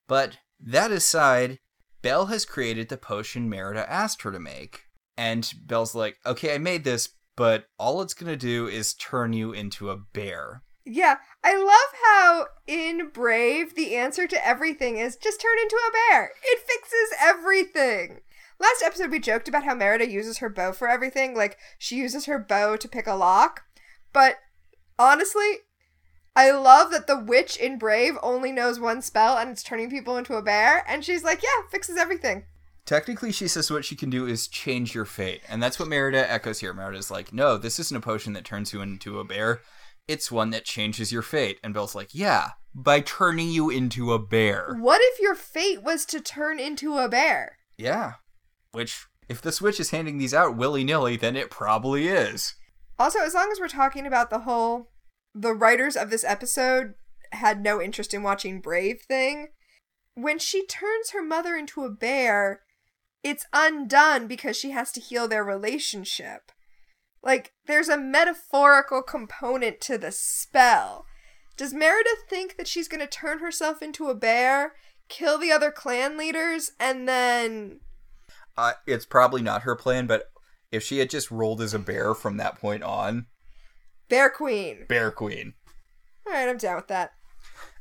But that aside, Belle has created the potion Merida asked her to make. And Belle's like, okay, I made this, but all it's going to do is turn you into a bear. Yeah, I love how in Brave the answer to everything is just turn into a bear. It fixes everything. Last episode we joked about how Merida uses her bow for everything, like she uses her bow to pick a lock. But honestly, I love that the witch in Brave only knows one spell and it's turning people into a bear, and she's like, yeah, fixes everything. Technically, she says what she can do is change your fate. And that's what Merida echoes here. Merida's like, no, this isn't a potion that turns you into a bear. It's one that changes your fate. And Belle's like, yeah, by turning you into a bear. What if your fate was to turn into a bear? Yeah. Which, if the Switch is handing these out willy nilly, then it probably is. Also, as long as we're talking about the whole the writers of this episode had no interest in watching Brave thing, when she turns her mother into a bear, it's undone because she has to heal their relationship. Like, there's a metaphorical component to the spell. Does Merida think that she's going to turn herself into a bear kill the other clan leaders and then Uh, it's probably not her plan, but if she had just rolled as a bear from that point on, Bear Queen. Bear Queen. All right, I'm down with that.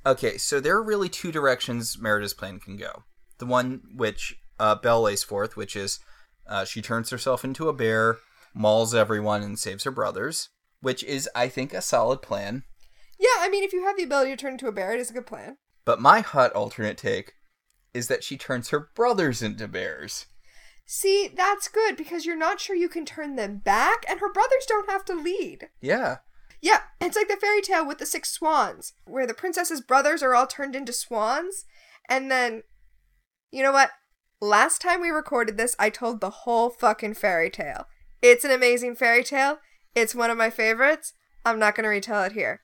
Okay, so there are really two directions Merida's plan can go. The one which uh, Belle lays forth, which is uh, she turns herself into a bear, mauls everyone, and saves her brothers, which is, I think, a solid plan. Yeah, I mean, if you have the ability to turn into a bear, it is a good plan. But my hot alternate take is that she turns her brothers into bears. See, that's good because you're not sure you can turn them back, and her brothers don't have to lead. Yeah. Yeah, it's like the fairy tale with the six swans, where the princess's brothers are all turned into swans, and then, you know what? Last time we recorded this, I told the whole fucking fairy tale. It's an amazing fairy tale. It's one of my favorites. I'm not going to retell it here.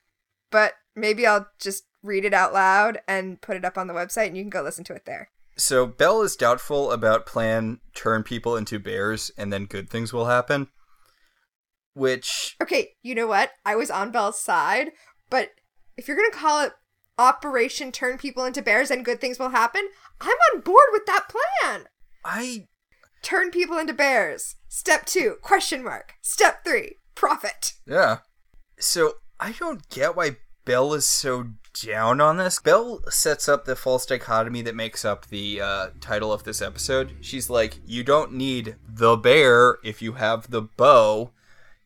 But maybe I'll just read it out loud and put it up on the website and you can go listen to it there. So Belle is doubtful about plan turn people into bears and then good things will happen. Which Okay, you know what? I was on Belle's side, but if you're going to call it Operation Turn People into Bears and Good Things Will Happen, I'm on board with that plan. I Turn people into bears. Step 2, question mark. Step 3, profit. yeah. So I don't get why Belle is so down on this. Belle sets up the false dichotomy that makes up the uh, title of this episode. She's like, you don't need the bear if you have the bow.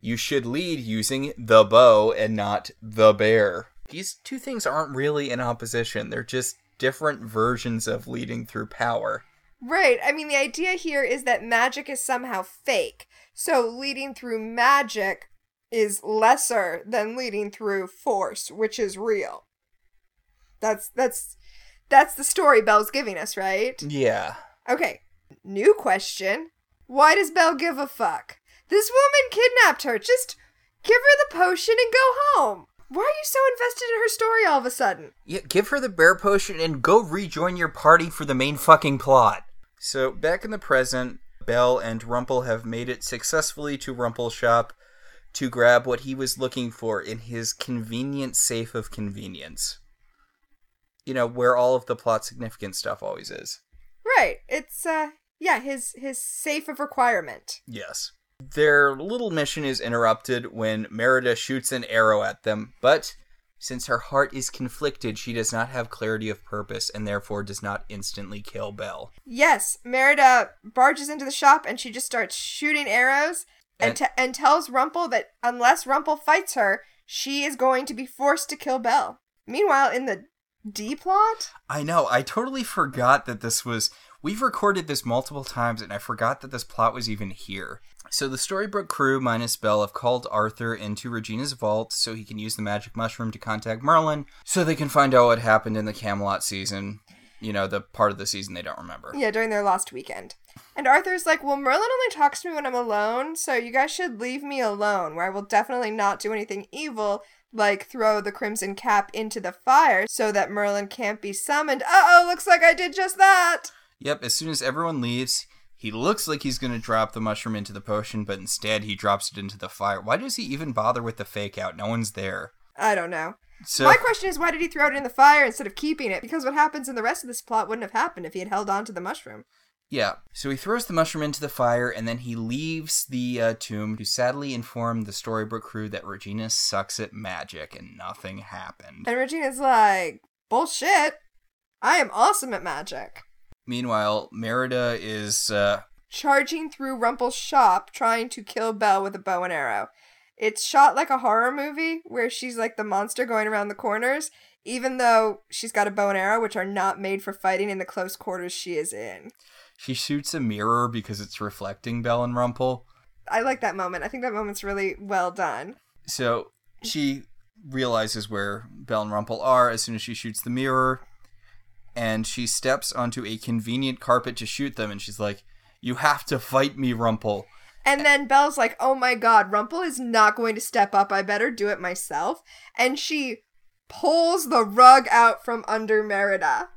You should lead using the bow and not the bear. These two things aren't really in opposition. They're just different versions of leading through power. Right. I mean, the idea here is that magic is somehow fake. So leading through magic is lesser than leading through force, which is real. That's that's that's the story Belle's giving us, right? Yeah. Okay. New question. Why does Belle give a fuck? This woman kidnapped her. Just give her the potion and go home. Why are you so invested in her story all of a sudden? Yeah, give her the bear potion and go rejoin your party for the main fucking plot. So, back in the present, Belle and Rumple have made it successfully to Rumple's shop to grab what he was looking for in his convenient safe of convenience. You know, where all of the plot significant stuff always is. Right. It's uh yeah, his his safe of requirement. Yes. Their little mission is interrupted when Merida shoots an arrow at them, but since her heart is conflicted, she does not have clarity of purpose and therefore does not instantly kill Belle. Yes, Merida barges into the shop and she just starts shooting arrows and And- te- and tells Rumple that unless Rumple fights her, she is going to be forced to kill Belle. Meanwhile, in the D plot, I know, I totally forgot that this was. We've recorded this multiple times and I forgot that this plot was even here. So the Storybrooke crew minus Belle have called Arthur into Regina's vault so he can use the magic mushroom to contact Merlin so they can find out what happened in the Camelot season. You know, the part of the season they don't remember. yeah, during their last weekend. And Arthur's like, "Well, Merlin only talks to me when I'm alone, so you guys should leave me alone, where I will definitely not do anything evil." Like throw the crimson cap into the fire so that Merlin can't be summoned. Uh oh, looks like I did just that. Yep, as soon as everyone leaves, he looks like he's going to drop the mushroom into the potion, but instead he drops it into the fire. Why does he even bother with the fake out? No one's there. I don't know. So My question is, why did he throw it in the fire instead of keeping it? Because what happens in the rest of this plot wouldn't have happened if he had held on to the mushroom. Yeah. So he throws the mushroom into the fire and then he leaves the uh, tomb to sadly inform the Storybrooke crew that Regina sucks at magic and nothing happened. And Regina's like, bullshit. I am awesome at magic. Meanwhile, Merida is uh, Charging through Rumple's shop, trying to kill Belle with a bow and arrow. It's shot like a horror movie where she's like the monster going around the corners, even though she's got a bow and arrow, which are not made for fighting in the close quarters she is in. She shoots a mirror because it's reflecting Belle and Rumple. I like that moment. I think that moment's really well done. So she realizes where Belle and Rumple are as soon as she shoots the mirror, and she steps onto a convenient carpet to shoot them, and she's like, "You have to fight me, Rumple." And then Belle's like, oh my god, Rumple is not going to step up. I better do it myself. And she pulls the rug out from under Merida.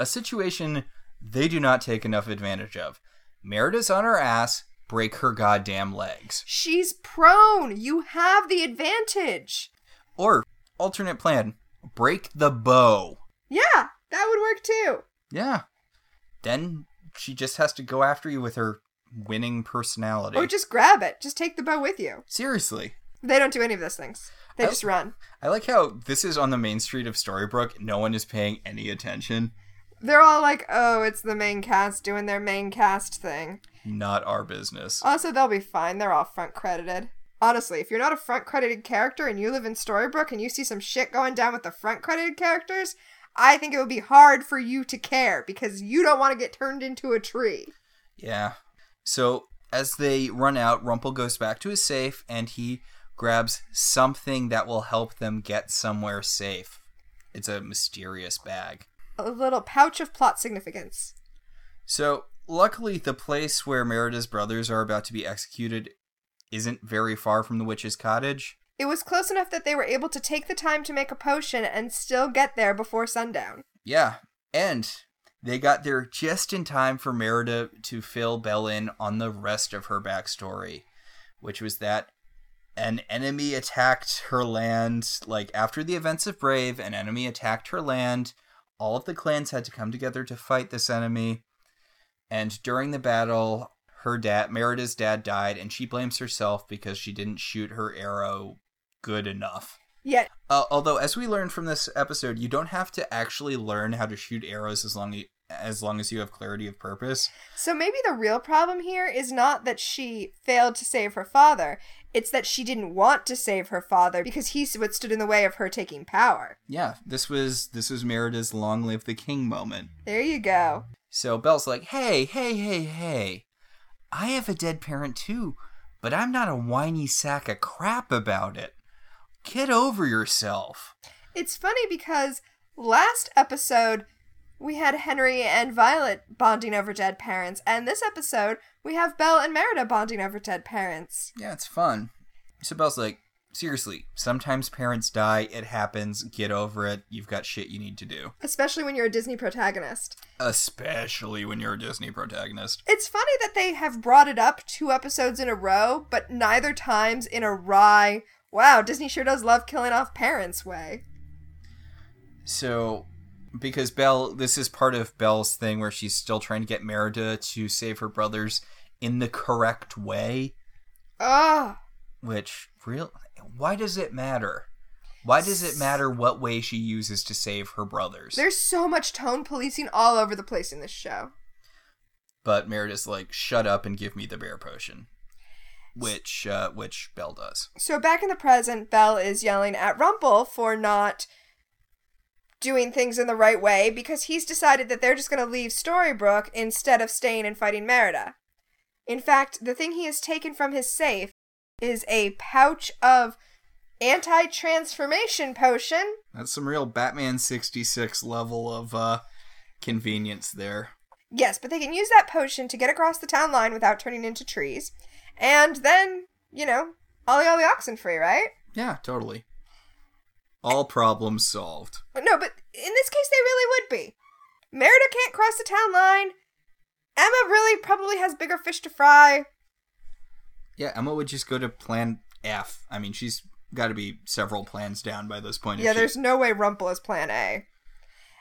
A situation they do not take enough advantage of. Merida's on her ass, break her goddamn legs. She's prone. You have the advantage. Or, alternate plan, break the bow. Yeah, that would work too. Yeah. Then she just has to go after you with her winning personality. Or just grab it. Just take the bow with you. Seriously. They don't do any of those things. They Oh. just run. I like how this is on the main street of Storybrooke. No one is paying any attention. They're all like, oh, it's the main cast doing their main cast thing. Not our business. Also, they'll be fine. They're all front credited. Honestly, if you're not a front credited character and you live in Storybrooke and you see some shit going down with the front credited characters, I think it would be hard for you to care because you don't want to get turned into a tree. Yeah. So as they run out, Rumple goes back to his safe and he grabs something that will help them get somewhere safe. It's a mysterious bag. A little pouch of plot significance. So, luckily, the place where Merida's brothers are about to be executed isn't very far from the witch's cottage. It was close enough that they were able to take the time to make a potion and still get there before sundown. Yeah, and they got there just in time for Merida to fill Belle in on the rest of her backstory, which was that an enemy attacked her land. Like, after the events of Brave, an enemy attacked her land. All of the clans had to come together to fight this enemy. And during the battle, her dad, Merida's dad, died, and she blames herself because she didn't shoot her arrow good enough. Yet, Uh, although, as we learned from this episode, you don't have to actually learn how to shoot arrows as long as long as you have clarity of purpose. so maybe the real problem here is not that she failed to save her father, it's that she didn't want to save her father because he's what stood in the way of her taking power. Yeah, this was this was Merida's "Long Live the King" moment. There you go. So Belle's like, "Hey, hey, hey, hey! I have a dead parent too, but I'm not a whiny sack of crap about it. Get over yourself." It's funny because last episode we had Henry and Violet bonding over dead parents, and this episode we have Belle and Merida bonding over dead parents. Yeah, it's fun. So Belle's like, seriously, sometimes parents die. It happens. Get over it. You've got shit you need to do. Especially when you're a Disney protagonist. Especially when you're a Disney protagonist. It's funny that they have brought it up two episodes in a row, but neither times in a wry, wow, Disney sure does love killing off parents way. So, because Belle, this is part of Belle's thing where she's still trying to get Merida to save her brothers in the correct way, Ugh. which, real, why does it matter? Why does it matter what way she uses to save her brothers? There's so much tone policing all over the place in this show. but Merida's like, shut up and give me the bear potion. Which, uh, which Belle does. So back in the present, Belle is yelling at Rumple for not doing things in the right way because he's decided that they're just going to leave Storybrooke instead of staying and fighting Merida. In fact, the thing he has taken from his safe is a pouch of anti-transformation potion. That's some real Batman 66 level of, uh, convenience there. Yes, but they can use that potion to get across the town line without turning into trees. And then, you know, ollie ollie oxen free, right? Yeah, totally. All problems solved. No, but in this case, they really would be. Merida can't cross the town line. Emma really probably has bigger fish to fry. Yeah, Emma would just go to plan F. I mean, she's got to be several plans down by this point. Yeah, she- there's no way Rumple is plan A.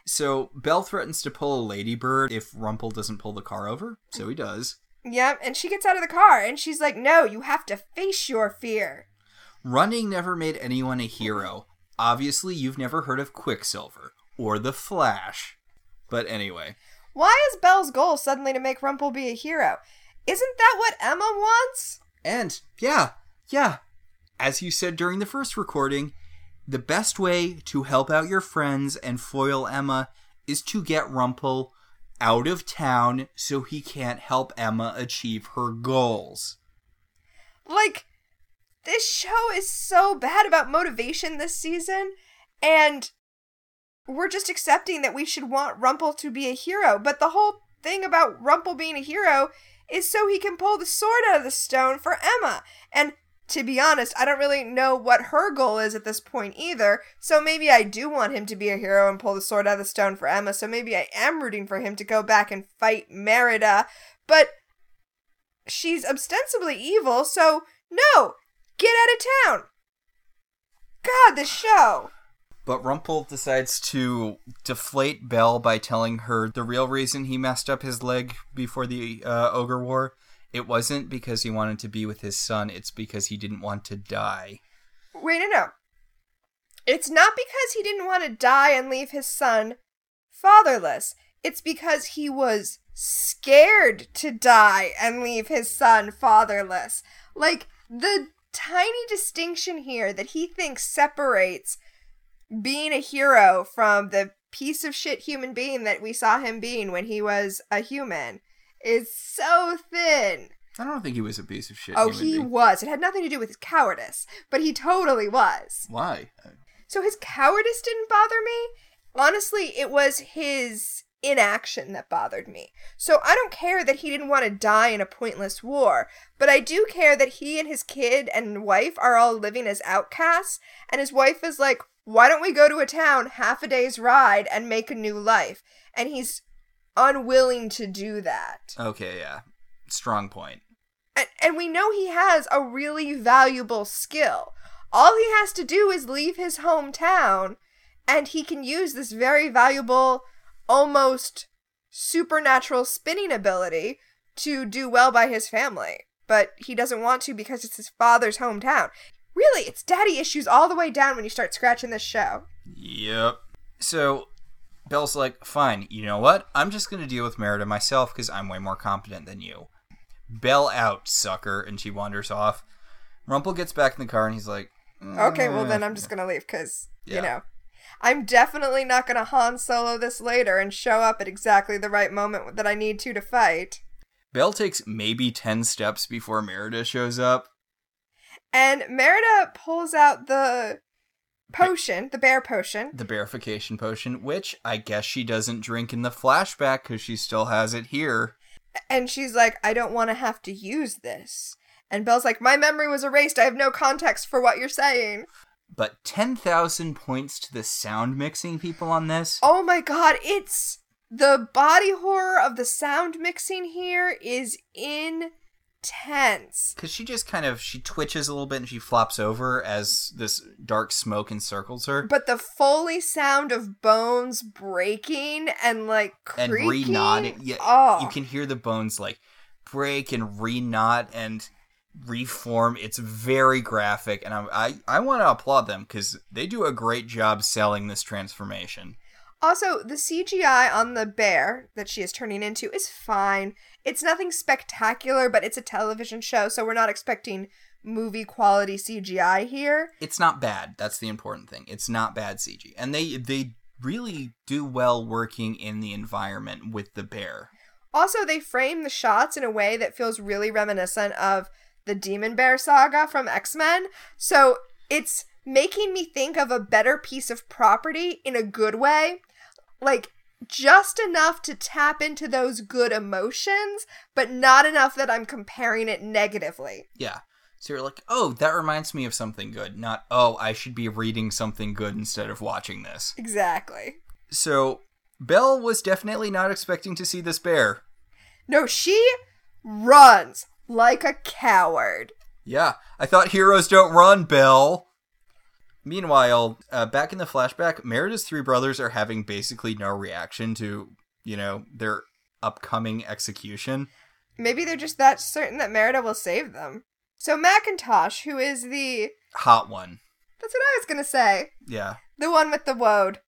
So Belle threatens to pull a ladybird if Rumple doesn't pull the car over. So he does. Yep, and she gets out of the car and she's like, no, you have to face your fear. Running never made anyone a hero. Obviously, you've never heard of Quicksilver or the Flash. But anyway, Why is Belle's goal suddenly to make Rumple be a hero? Isn't that what Emma wants? and yeah, yeah, as you said during the first recording, the best way to help out your friends and foil Emma is to get Rumple out of town so he can't help Emma achieve her goals. Like, this show is so bad about motivation this season, and we're just accepting that we should want Rumple to be a hero. But the whole thing about Rumple being a hero is so he can pull the sword out of the stone for Emma. And to be honest, I don't really know what her goal is at this point either. So maybe I do want him to be a hero and pull the sword out of the stone for Emma. So maybe I am rooting for him to go back and fight Merida. But she's ostensibly evil, so no, get out of town. God, the show. But Rumpel decides to deflate Belle by telling her the real reason he messed up his leg before the uh, Ogre War. It wasn't because he wanted to be with his son, it's because he didn't want to die. Wait, no, no. It's not because he didn't want to die and leave his son fatherless. It's because he was scared to die and leave his son fatherless. Like, the tiny distinction here that he thinks separates being a hero from the piece of shit human being that we saw him being when he was a human is so thin. I don't think he was a piece of shit. Oh, he being. was. It had nothing to do with his cowardice, but he totally was. Why? So his cowardice didn't bother me. Honestly, it was his inaction that bothered me. So I don't care that he didn't want to die in a pointless war, but I do care that he and his kid and wife are all living as outcasts, and his wife is like, why don't we go to a town half a day's ride and make a new life? And he's unwilling to do that. Okay, yeah. Strong point. And, and we know he has a really valuable skill. All he has to do is leave his hometown, and he can use this very valuable, almost supernatural spinning ability to do well by his family. But he doesn't want to because it's his father's hometown. Really, it's daddy issues all the way down when you start scratching this show. Yep. So Belle's like, fine, you know what? I'm just going to deal with Merida myself because I'm way more competent than you. Belle out, sucker. And she wanders off. Rumple gets back in the car and he's like, Okay, well "Mm." then I'm just gonna leave because Yeah. you know, I'm definitely not gonna Han Solo this later and show up at exactly the right moment that I need to to fight. Belle takes maybe 10 steps before Merida shows up. And Merida pulls out the potion, the bear potion. The bearification potion, which I guess she doesn't drink in the flashback because she still has it here. And she's like, I don't want to have to use this. And Belle's like, My memory was erased. I have no context for what you're saying. But 10,000 points to the sound mixing people on this. Oh my god, it's the body horror of the sound mixing here is intense. Because she just kind of, she twitches a little bit and she flops over as this dark smoke encircles her. But the Foley sound of bones breaking and like and creaking. re-knot. Yeah, oh. you can hear the bones like break and re-knot and reform. It's very graphic, and I I, I want to applaud them because they do a great job selling this transformation. Also, the CGI on the bear that she is turning into is fine. It's nothing spectacular, but it's a television show, so we're not expecting movie quality CGI here. It's not bad. That's the important thing. It's not bad CG, and they they really do well working in the environment with the bear. Also, they frame the shots in a way that feels really reminiscent of the Demon Bear saga from X Men. So it's making me think of a better piece of property in a good way. Like, just enough to tap into those good emotions, but not enough that I'm comparing it negatively. Yeah. So you're like, oh, that reminds me of something good. Not, oh, I should be reading something good instead of watching this. Exactly. So Belle was definitely not expecting to see this bear. No, she runs like a coward. Yeah, I thought heroes don't run, Bill. Meanwhile, uh, back in the flashback, Merida's three brothers are having basically no reaction to, you know, their upcoming execution. Maybe they're just that certain that Merida will save them. So Macintosh, who is the Hot one. that's what I was gonna say. Yeah. The one with the woad.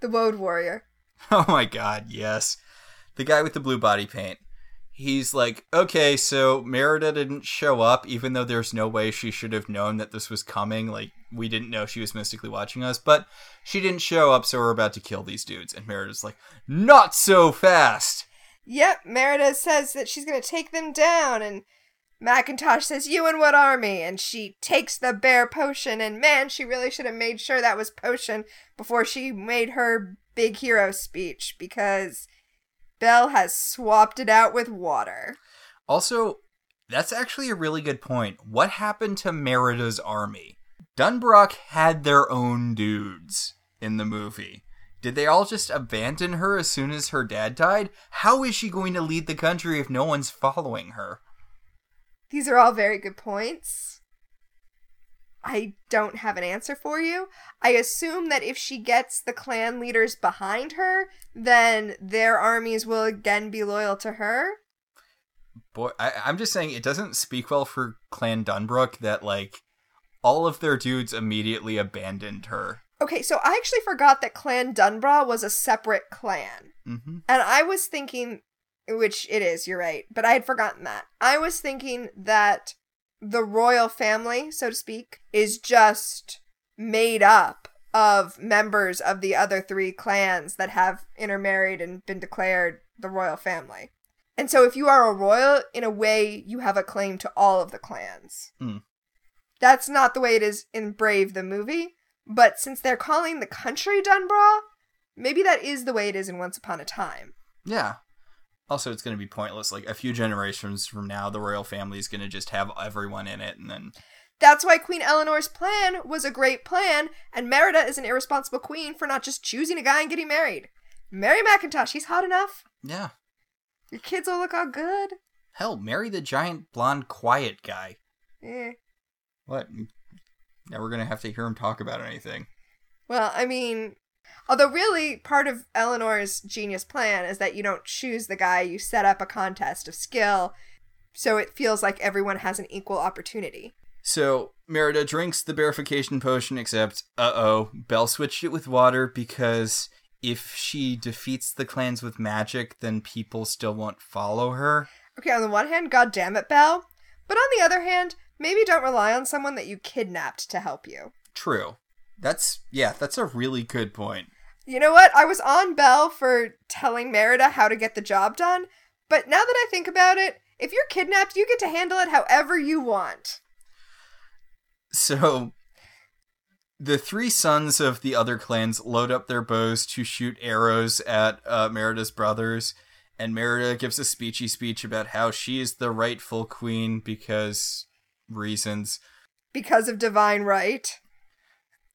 The woad warrior. Oh my god, yes. The guy with the blue body paint. He's like, okay, so Merida didn't show up, even though there's no way she should have known that this was coming. Like, we didn't know she was mystically watching us, but she didn't show up, so we're about to kill these dudes. And Merida's like, not so fast! Yep, Merida says that she's gonna take them down, and Macintosh says, You and what army? And she takes the bear potion, and man, she really should have made sure that was potion before she made her big hero speech, because Belle has swapped it out with water. Also, that's actually a really good point. What happened to Merida's army? DunBroch had their own dudes in the movie. Did they all just abandon her as soon as her dad died? How is she going to lead the country if no one's following her? These are all very good points. I don't have an answer for you. I assume that if she gets the clan leaders behind her, then their armies will again be loyal to her. Boy, I, I'm just saying it doesn't speak well for Clan DunBroch that like all of their dudes immediately abandoned her. Okay, so I actually forgot that Clan DunBroch was a separate clan. Mm-hmm. And I was thinking, which it is, you're right, but I had forgotten that. I was thinking that the royal family, so to speak, is just made up of members of the other three clans that have intermarried and been declared the royal family. And so if you are a royal, in a way, you have a claim to all of the clans. Hmm. That's not the way it is in Brave the movie, but since they're calling the country DunBroch, maybe that is the way it is in Once Upon a Time. Yeah. Also, it's going to be pointless. Like a few generations from now, the royal family is going to just have everyone in it, and then That's why Queen Eleanor's plan was a great plan, and Merida is an irresponsible queen for not just choosing a guy and getting married. Marry Macintosh, he's hot enough. yeah, Your kids will look all good. hell, marry the giant blonde quiet guy. Eh. What? Now we're going to have to hear him talk about anything. Well, I mean, although really part of Eleanor's genius plan is that you don't choose the guy, you set up a contest of skill, so it feels like everyone has an equal opportunity. So Merida drinks the bearification potion, except uh oh, Belle switched it with water because if she defeats the clans with magic, then people still won't follow her. Okay, on the one hand, god damn it, Belle. But on the other hand, maybe don't rely on someone that you kidnapped to help you. True. That's yeah, that's a really good point. You know what? I was on Belle for telling Merida how to get the job done, but now that I think about it, if you're kidnapped, you get to handle it however you want. So the three sons of the other clans load up their bows to shoot arrows at uh, Merida's brothers, and Merida gives a speechy speech about how she is the rightful queen because reasons. Because of divine right.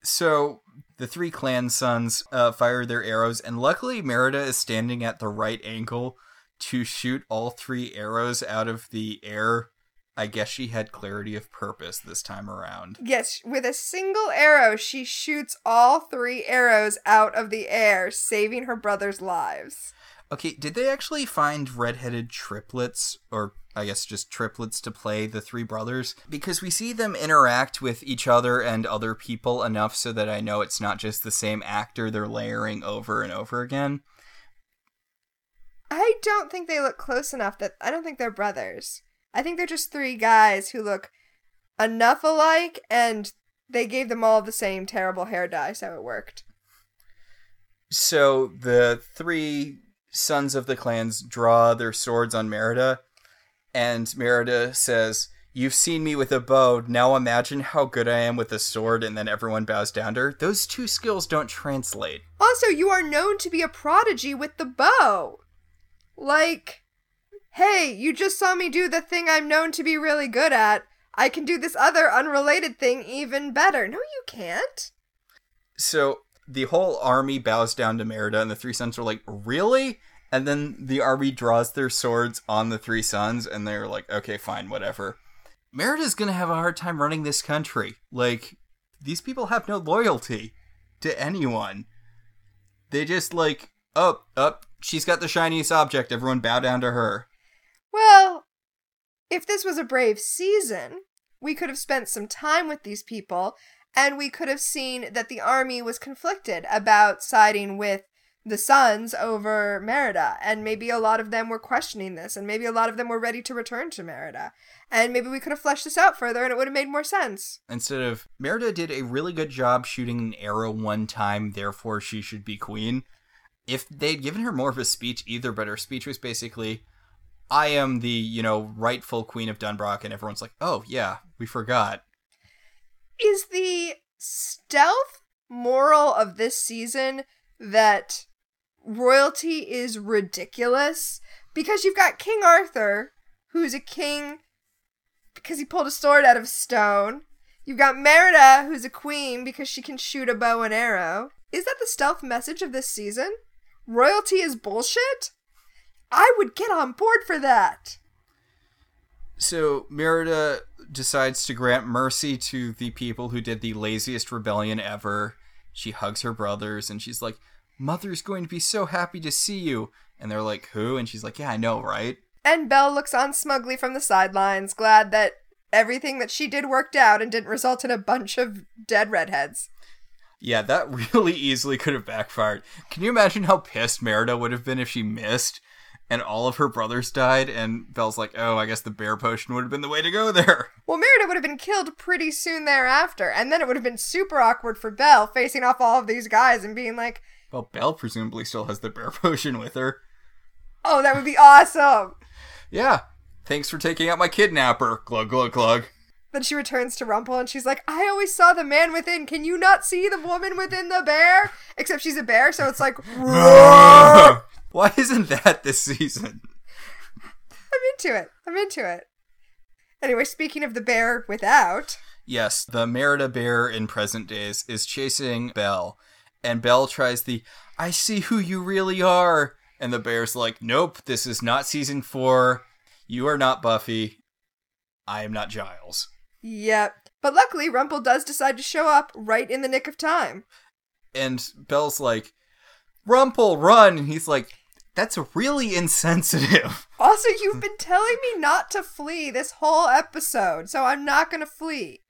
So the three clan sons uh, fire their arrows, and luckily Merida is standing at the right angle to shoot all three arrows out of the air. I guess she had clarity of purpose this time around. Yes, with a single arrow, she shoots all three arrows out of the air, saving her brothers' lives. Okay, did they actually find redheaded triplets, or I guess just triplets, to play the three brothers? Because we see them interact with each other and other people enough so that I know it's not just the same actor they're layering over and over again. I don't think they look close enough that I don't think they're brothers. I think they're just three guys who look enough alike and they gave them all the same terrible hair dye, so it worked. So the three sons of the clans draw their swords on Merida, and Merida says, You've seen me with a bow, now imagine how good I am with a sword, and then everyone bows down to her. Those two skills don't translate. Also, you are known to be a prodigy with the bow. Like, hey, you just saw me do the thing I'm known to be really good at. I can do this other unrelated thing even better. No, you can't. So the whole army bows down to Merida, and the three sons are like, Really? And then the army draws their swords on the three sons, and they're like, Okay, fine, whatever. Merida's gonna have a hard time running this country. Like, these people have no loyalty to anyone. They just like, oh, up, she's got the shiniest object, everyone bow down to her. Well, if this was a brave season, we could have spent some time with these people and we could have seen that the army was conflicted about siding with the sons over Merida, and maybe a lot of them were questioning this, and maybe a lot of them were ready to return to Merida. And maybe we could have fleshed this out further and it would have made more sense. Instead of, Merida did a really good job shooting an arrow one time, therefore she should be queen. If they'd given her more of a speech either, but her speech was basically, I am the, you know, rightful queen of DunBroch, and everyone's like, oh, yeah, we forgot. Is the stealth moral of this season that royalty is ridiculous? Because you've got King Arthur, who's a king because he pulled a sword out of stone. You've got Merida, who's a queen because she can shoot a bow and arrow. Is that the stealth message of this season? Royalty is bullshit? I would get on board for that. So Merida decides to grant mercy to the people who did the laziest rebellion ever. She hugs her brothers and she's like, Mother's going to be so happy to see you. And they're like, Who? And she's like, Yeah, I know, right? And Belle looks on smugly from the sidelines, glad that everything that she did worked out and didn't result in a bunch of dead redheads. Yeah, that really easily could have backfired. Can you imagine how pissed Merida would have been if she missed and all of her brothers died? And Belle's like, oh, I guess the bear potion would have been the way to go there. Well, Merida would have been killed pretty soon thereafter, and then it would have been super awkward for Belle facing off all of these guys and being like, Well, Belle presumably still has the bear potion with her. oh, that would be awesome. Yeah, thanks for taking out my kidnapper. Glug, glug, glug. Then she returns to Rumple and she's like, I always saw the man within. Can you not see the woman within the bear? Except she's a bear, so it's like, Why isn't that this season? I'm into it. I'm into it. Anyway, speaking of the bear without, Yes, the Merida bear in present days is chasing Belle, and Belle tries the I see who you really are. And the bear's like, Nope, this is not season four. You are not Buffy. I am not Giles. yep. But luckily, Rumple does decide to show up right in the nick of time. And Belle's like, Rumple, run! And he's like, That's really insensitive. Also, you've been telling me not to flee this whole episode, so I'm not gonna flee.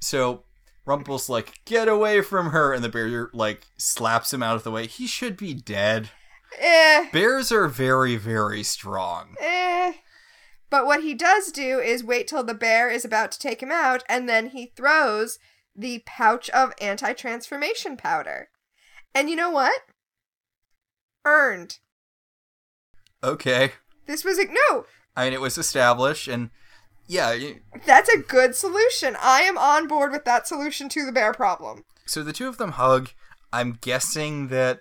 So Rumple's like, Get away from her! And the bear, like, slaps him out of the way. He should be dead. Eh, Bears are very, very strong. eh. But what he does do is wait till the bear is about to take him out, and then he throws the pouch of anti transformation powder. And you know what? Earned. Okay. This was a no. I mean, it was established, and yeah. y- That's a good solution. I am on board with that solution to the bear problem. So the two of them hug. I'm guessing that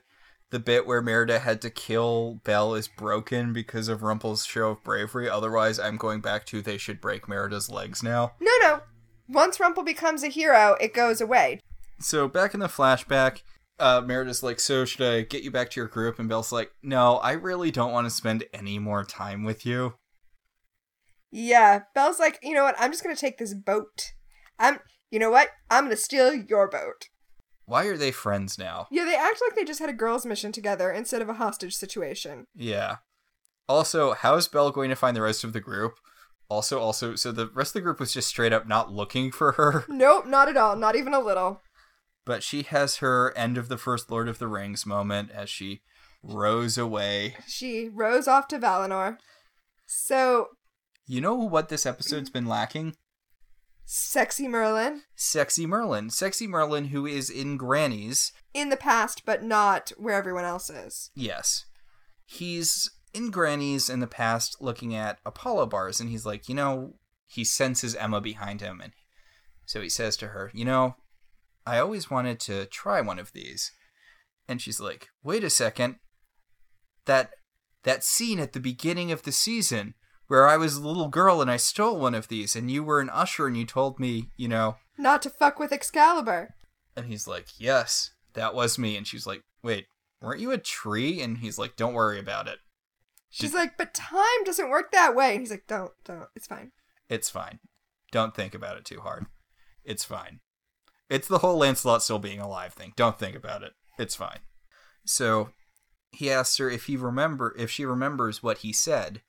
the bit where Merida had to kill Belle is broken because of Rumple's show of bravery. Otherwise, I'm going back to they should break Merida's legs now. No, no. Once Rumple becomes a hero, it goes away. So back in the flashback, uh, Merida's like, "So should I get you back to your group?" And Belle's like, "No, I really don't want to spend any more time with you." Yeah, Belle's like, you know what? I'm just gonna take this boat. I'm, you know what? I'm gonna steal your boat. Why are they friends now? Yeah, they act like they just had a girls' mission together instead of a hostage situation. Yeah. Also, how is Belle going to find the rest of the group? Also, also, so the rest of the group was just straight up not looking for her, Nope, not at all. Not even a little. but she has her end of the first Lord of the Rings moment as she rows away. She rows off to Valinor. So, You know what this episode's been lacking? sexy Merlin Sexy Merlin. Sexy Merlin, who is in Granny's. in the past, but not where everyone else is. Yes. He's in Granny's in the past looking at Apollo bars, and he's like, you know, he senses Emma behind him, and so he says to her, you know, I always wanted to try one of these. And she's like, wait a second. That that scene at the beginning of the season where I was a little girl and I stole one of these, and you were an usher and you told me, you know, Not to fuck with Excalibur. and he's like, Yes, that was me. And she's like, Wait, weren't you a tree? And he's like, Don't worry about it. She's like, but time doesn't work that way. And he's like, don't, don't. It's fine. It's fine. Don't think about it too hard. It's fine. It's the whole Lancelot still being alive thing. Don't think about it. It's fine. So he asks her if he remember if she remembers what he said,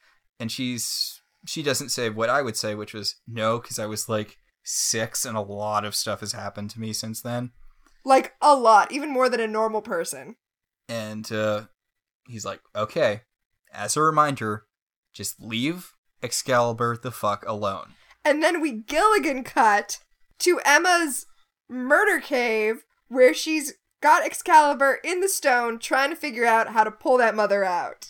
and she's she doesn't say what I would say, which was no, because I was like six and a lot of stuff has happened to me since then. Like, a lot. Even more than a normal person. And uh, he's like, okay, as a reminder, just leave Excalibur the fuck alone. And then we Gilligan cut to Emma's murder cave where she's got Excalibur in the stone trying to figure out how to pull that mother out.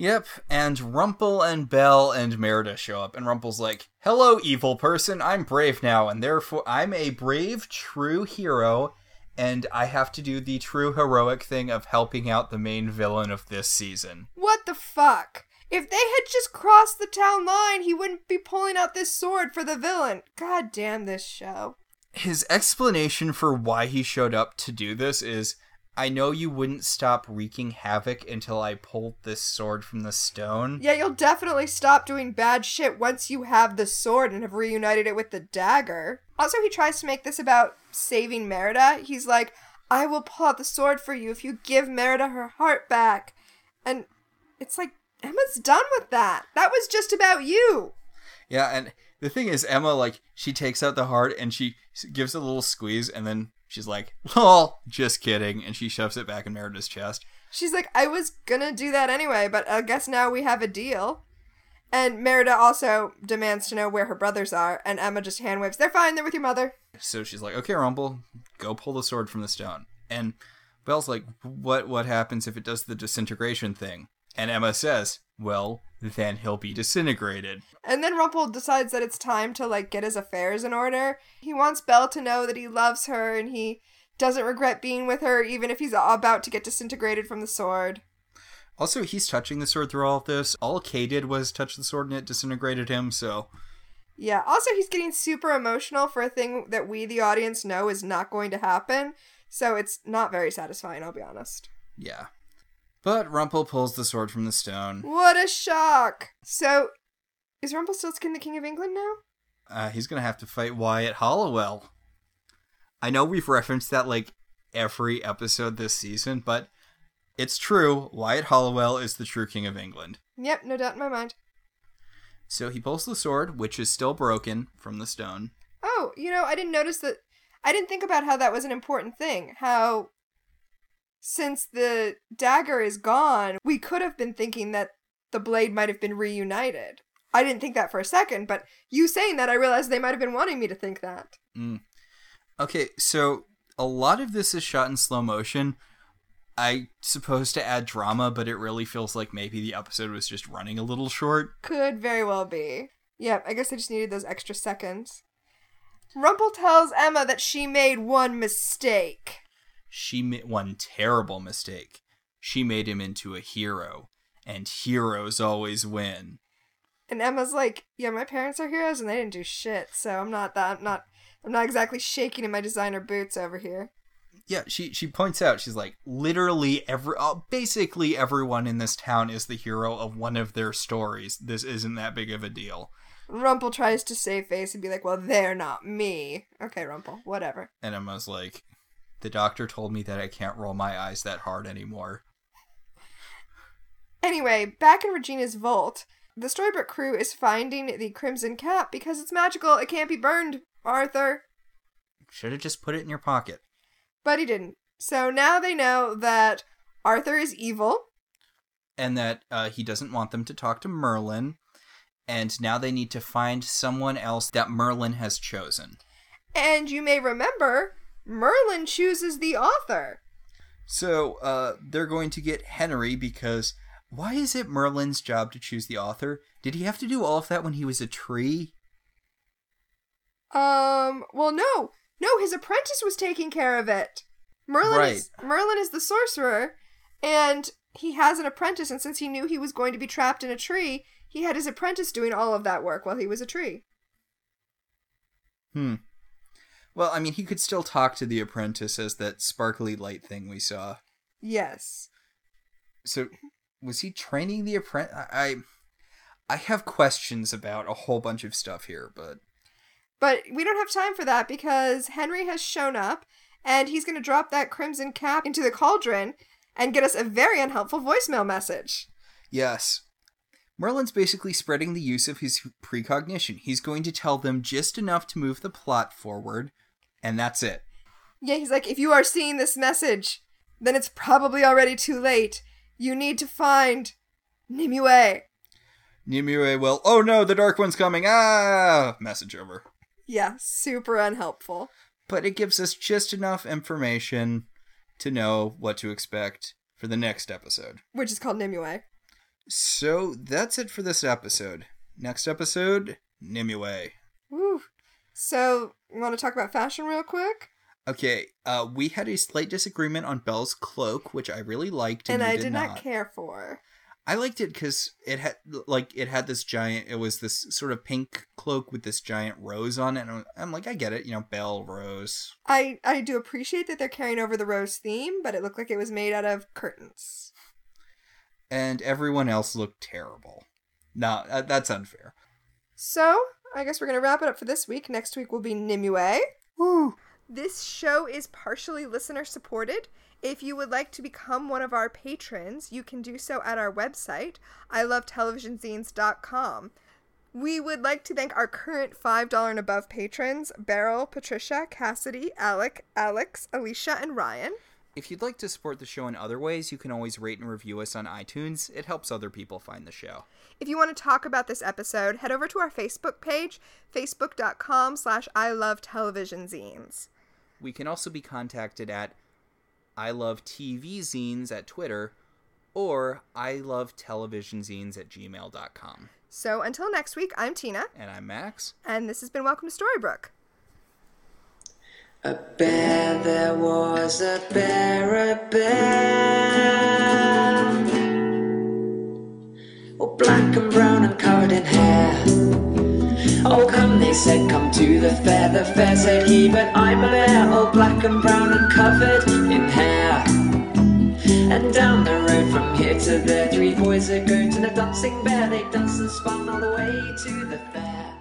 Yep, and Rumple and Belle and Merida show up, and Rumple's like, Hello, evil person, I'm brave now, and therefore I'm a brave, true hero, and I have to do the true heroic thing of helping out the main villain of this season. What the fuck? If they had just crossed the town line, he wouldn't be pulling out this sword for the villain. God damn this show. His explanation for why he showed up to do this is I know you wouldn't stop wreaking havoc until I pulled this sword from the stone. Yeah, you'll definitely stop doing bad shit once you have the sword and have reunited it with the dagger. Also, he tries to make this about saving Merida. He's like, I will pull out the sword for you if you give Merida her heart back. And it's like, Emma's done with that. That was just about you. Yeah, and the thing is, Emma, like, she takes out the heart and she gives a little squeeze, and then she's like, "Oh, just kidding, and she shoves it back in Merida's chest. She's like, I was gonna do that anyway, but I guess now we have a deal. And Merida also demands to know where her brothers are, and Emma just hand waves, They're fine, they're with your mother. So she's like, okay, Rumple, go pull the sword from the stone. And Belle's like, what what happens if it does the disintegration thing? And Emma says, well, then he'll be disintegrated. And then Rumple decides that it's time to like get his affairs in order. He wants Belle to know that he loves her and he doesn't regret being with her even if he's about to get disintegrated from the sword. Also, he's touching the sword through all of this. All Kay did was touch the sword and it disintegrated him, so Yeah, also he's getting super emotional for a thing that we the audience know is not going to happen. So it's not very satisfying, I'll be honest. yeah. But Rumple pulls the sword from the stone. What a shock. So is Rumpelstiltskin the king of England now? Uh, he's gonna have to fight Wyatt Halliwell. I know we've referenced that like every episode this season, but it's true. Wyatt Halliwell is the true king of England. Yep, no doubt in my mind. So he pulls the sword, which is still broken from the stone. Oh, you know, I didn't notice that. I didn't think about how that was an important thing. How, since the dagger is gone, we could have been thinking that the blade might have been reunited. I didn't think that for a second, but you saying that, I realized they might have been wanting me to think that. Mm. Okay, so a lot of this is shot in slow motion. I suppose to add drama, but it really feels like maybe the episode was just running a little short. Could very well be. Yep, I guess I just needed those extra seconds. Rumple tells Emma that she made one mistake. She made one terrible mistake. She made him into a hero, and heroes always win. And Emma's like, "Yeah, my parents are heroes, and they didn't do shit. So I'm not that. I'm not. I'm not exactly shaking in my designer boots over here." Yeah, she she points out she's like literally every uh, basically everyone in this town is the hero of one of their stories. This isn't that big of a deal. Rumple tries to save face and be like, "Well, they're not me." Okay, Rumple, whatever. And Emma's like, the doctor told me that I can't roll my eyes that hard anymore. Anyway, back in Regina's vault, the Storybrooke crew is finding the Crimson Cap because it's magical. It can't be burned, Arthur. Should have just put it in your pocket. But he didn't. So now they know that Arthur is evil. and that uh, he doesn't want them to talk to Merlin. And now they need to find someone else that Merlin has chosen. And you may remember, Merlin chooses the author. So uh, they're going to get Henry because why is it Merlin's job to choose the author? Did he have to do all of that when he was a tree? Um, well, no. No, his apprentice was taking care of it. Merlin is Merlin is the sorcerer, and he has an apprentice, and since he knew he was going to be trapped in a tree, he had his apprentice doing all of that work while he was a tree. Hmm. Well, I mean, he could still talk to the apprentice as that sparkly light thing we saw. Yes. So, was he training the apprentice? I, I have questions about a whole bunch of stuff here, but But we don't have time for that because Henry has shown up and he's going to drop that crimson cap into the cauldron and get us a very unhelpful voicemail message. Yes. Merlin's basically spreading the use of his precognition. He's going to tell them just enough to move the plot forward, and that's it. Yeah, he's like, if you are seeing this message, then it's probably already too late. You need to find Nimue. Nimue will, oh no, the Dark One's coming, ah! Message over. Yeah, super unhelpful. But it gives us just enough information to know what to expect for the next episode. Which is called Nimue. So that's it for this episode. Next episode, Nimue. Woo. So, you want to talk about fashion real quick? Okay, uh, we had a slight disagreement on Belle's cloak, which I really liked, And, and, I did, did not care for. I liked it because it had like it had this giant. It was this sort of pink cloak with this giant rose on it. And I'm like, I get it, you know, bell rose. I I do appreciate that they're carrying over the rose theme, but it looked like it was made out of curtains. And everyone else looked terrible. No, that's unfair. So, I guess we're going to wrap it up for this week. Next week will be Nimue. Woo. This show is partially listener supported. If you would like to become one of our patrons, you can do so at our website, ilovetelevisionzines.com. We would like to thank our current $5 and above patrons Beryl, Patricia, Cassidy, Alec, Alex, Alicia, and Ryan. If you'd like to support the show in other ways, you can always rate and review us on iTunes. It helps other people find the show. If you want to talk about this episode, head over to our Facebook page, facebook.com slash I love television zines. We can also be contacted at I love TV zines at Twitter or I love television zines at gmail.com. So until next week, I'm Tina, And I'm Max. and this has been Welcome to Storybrooke. A bear, there was a bear, a bear. Oh, black and brown and covered in hair. Oh, come, they said, come to the fair. The fair said he, but I'm a bear. Oh, black and brown and covered in hair. And down the road from here to there, three boys are going to the dancing bear. They dance and spun all the way to the fair.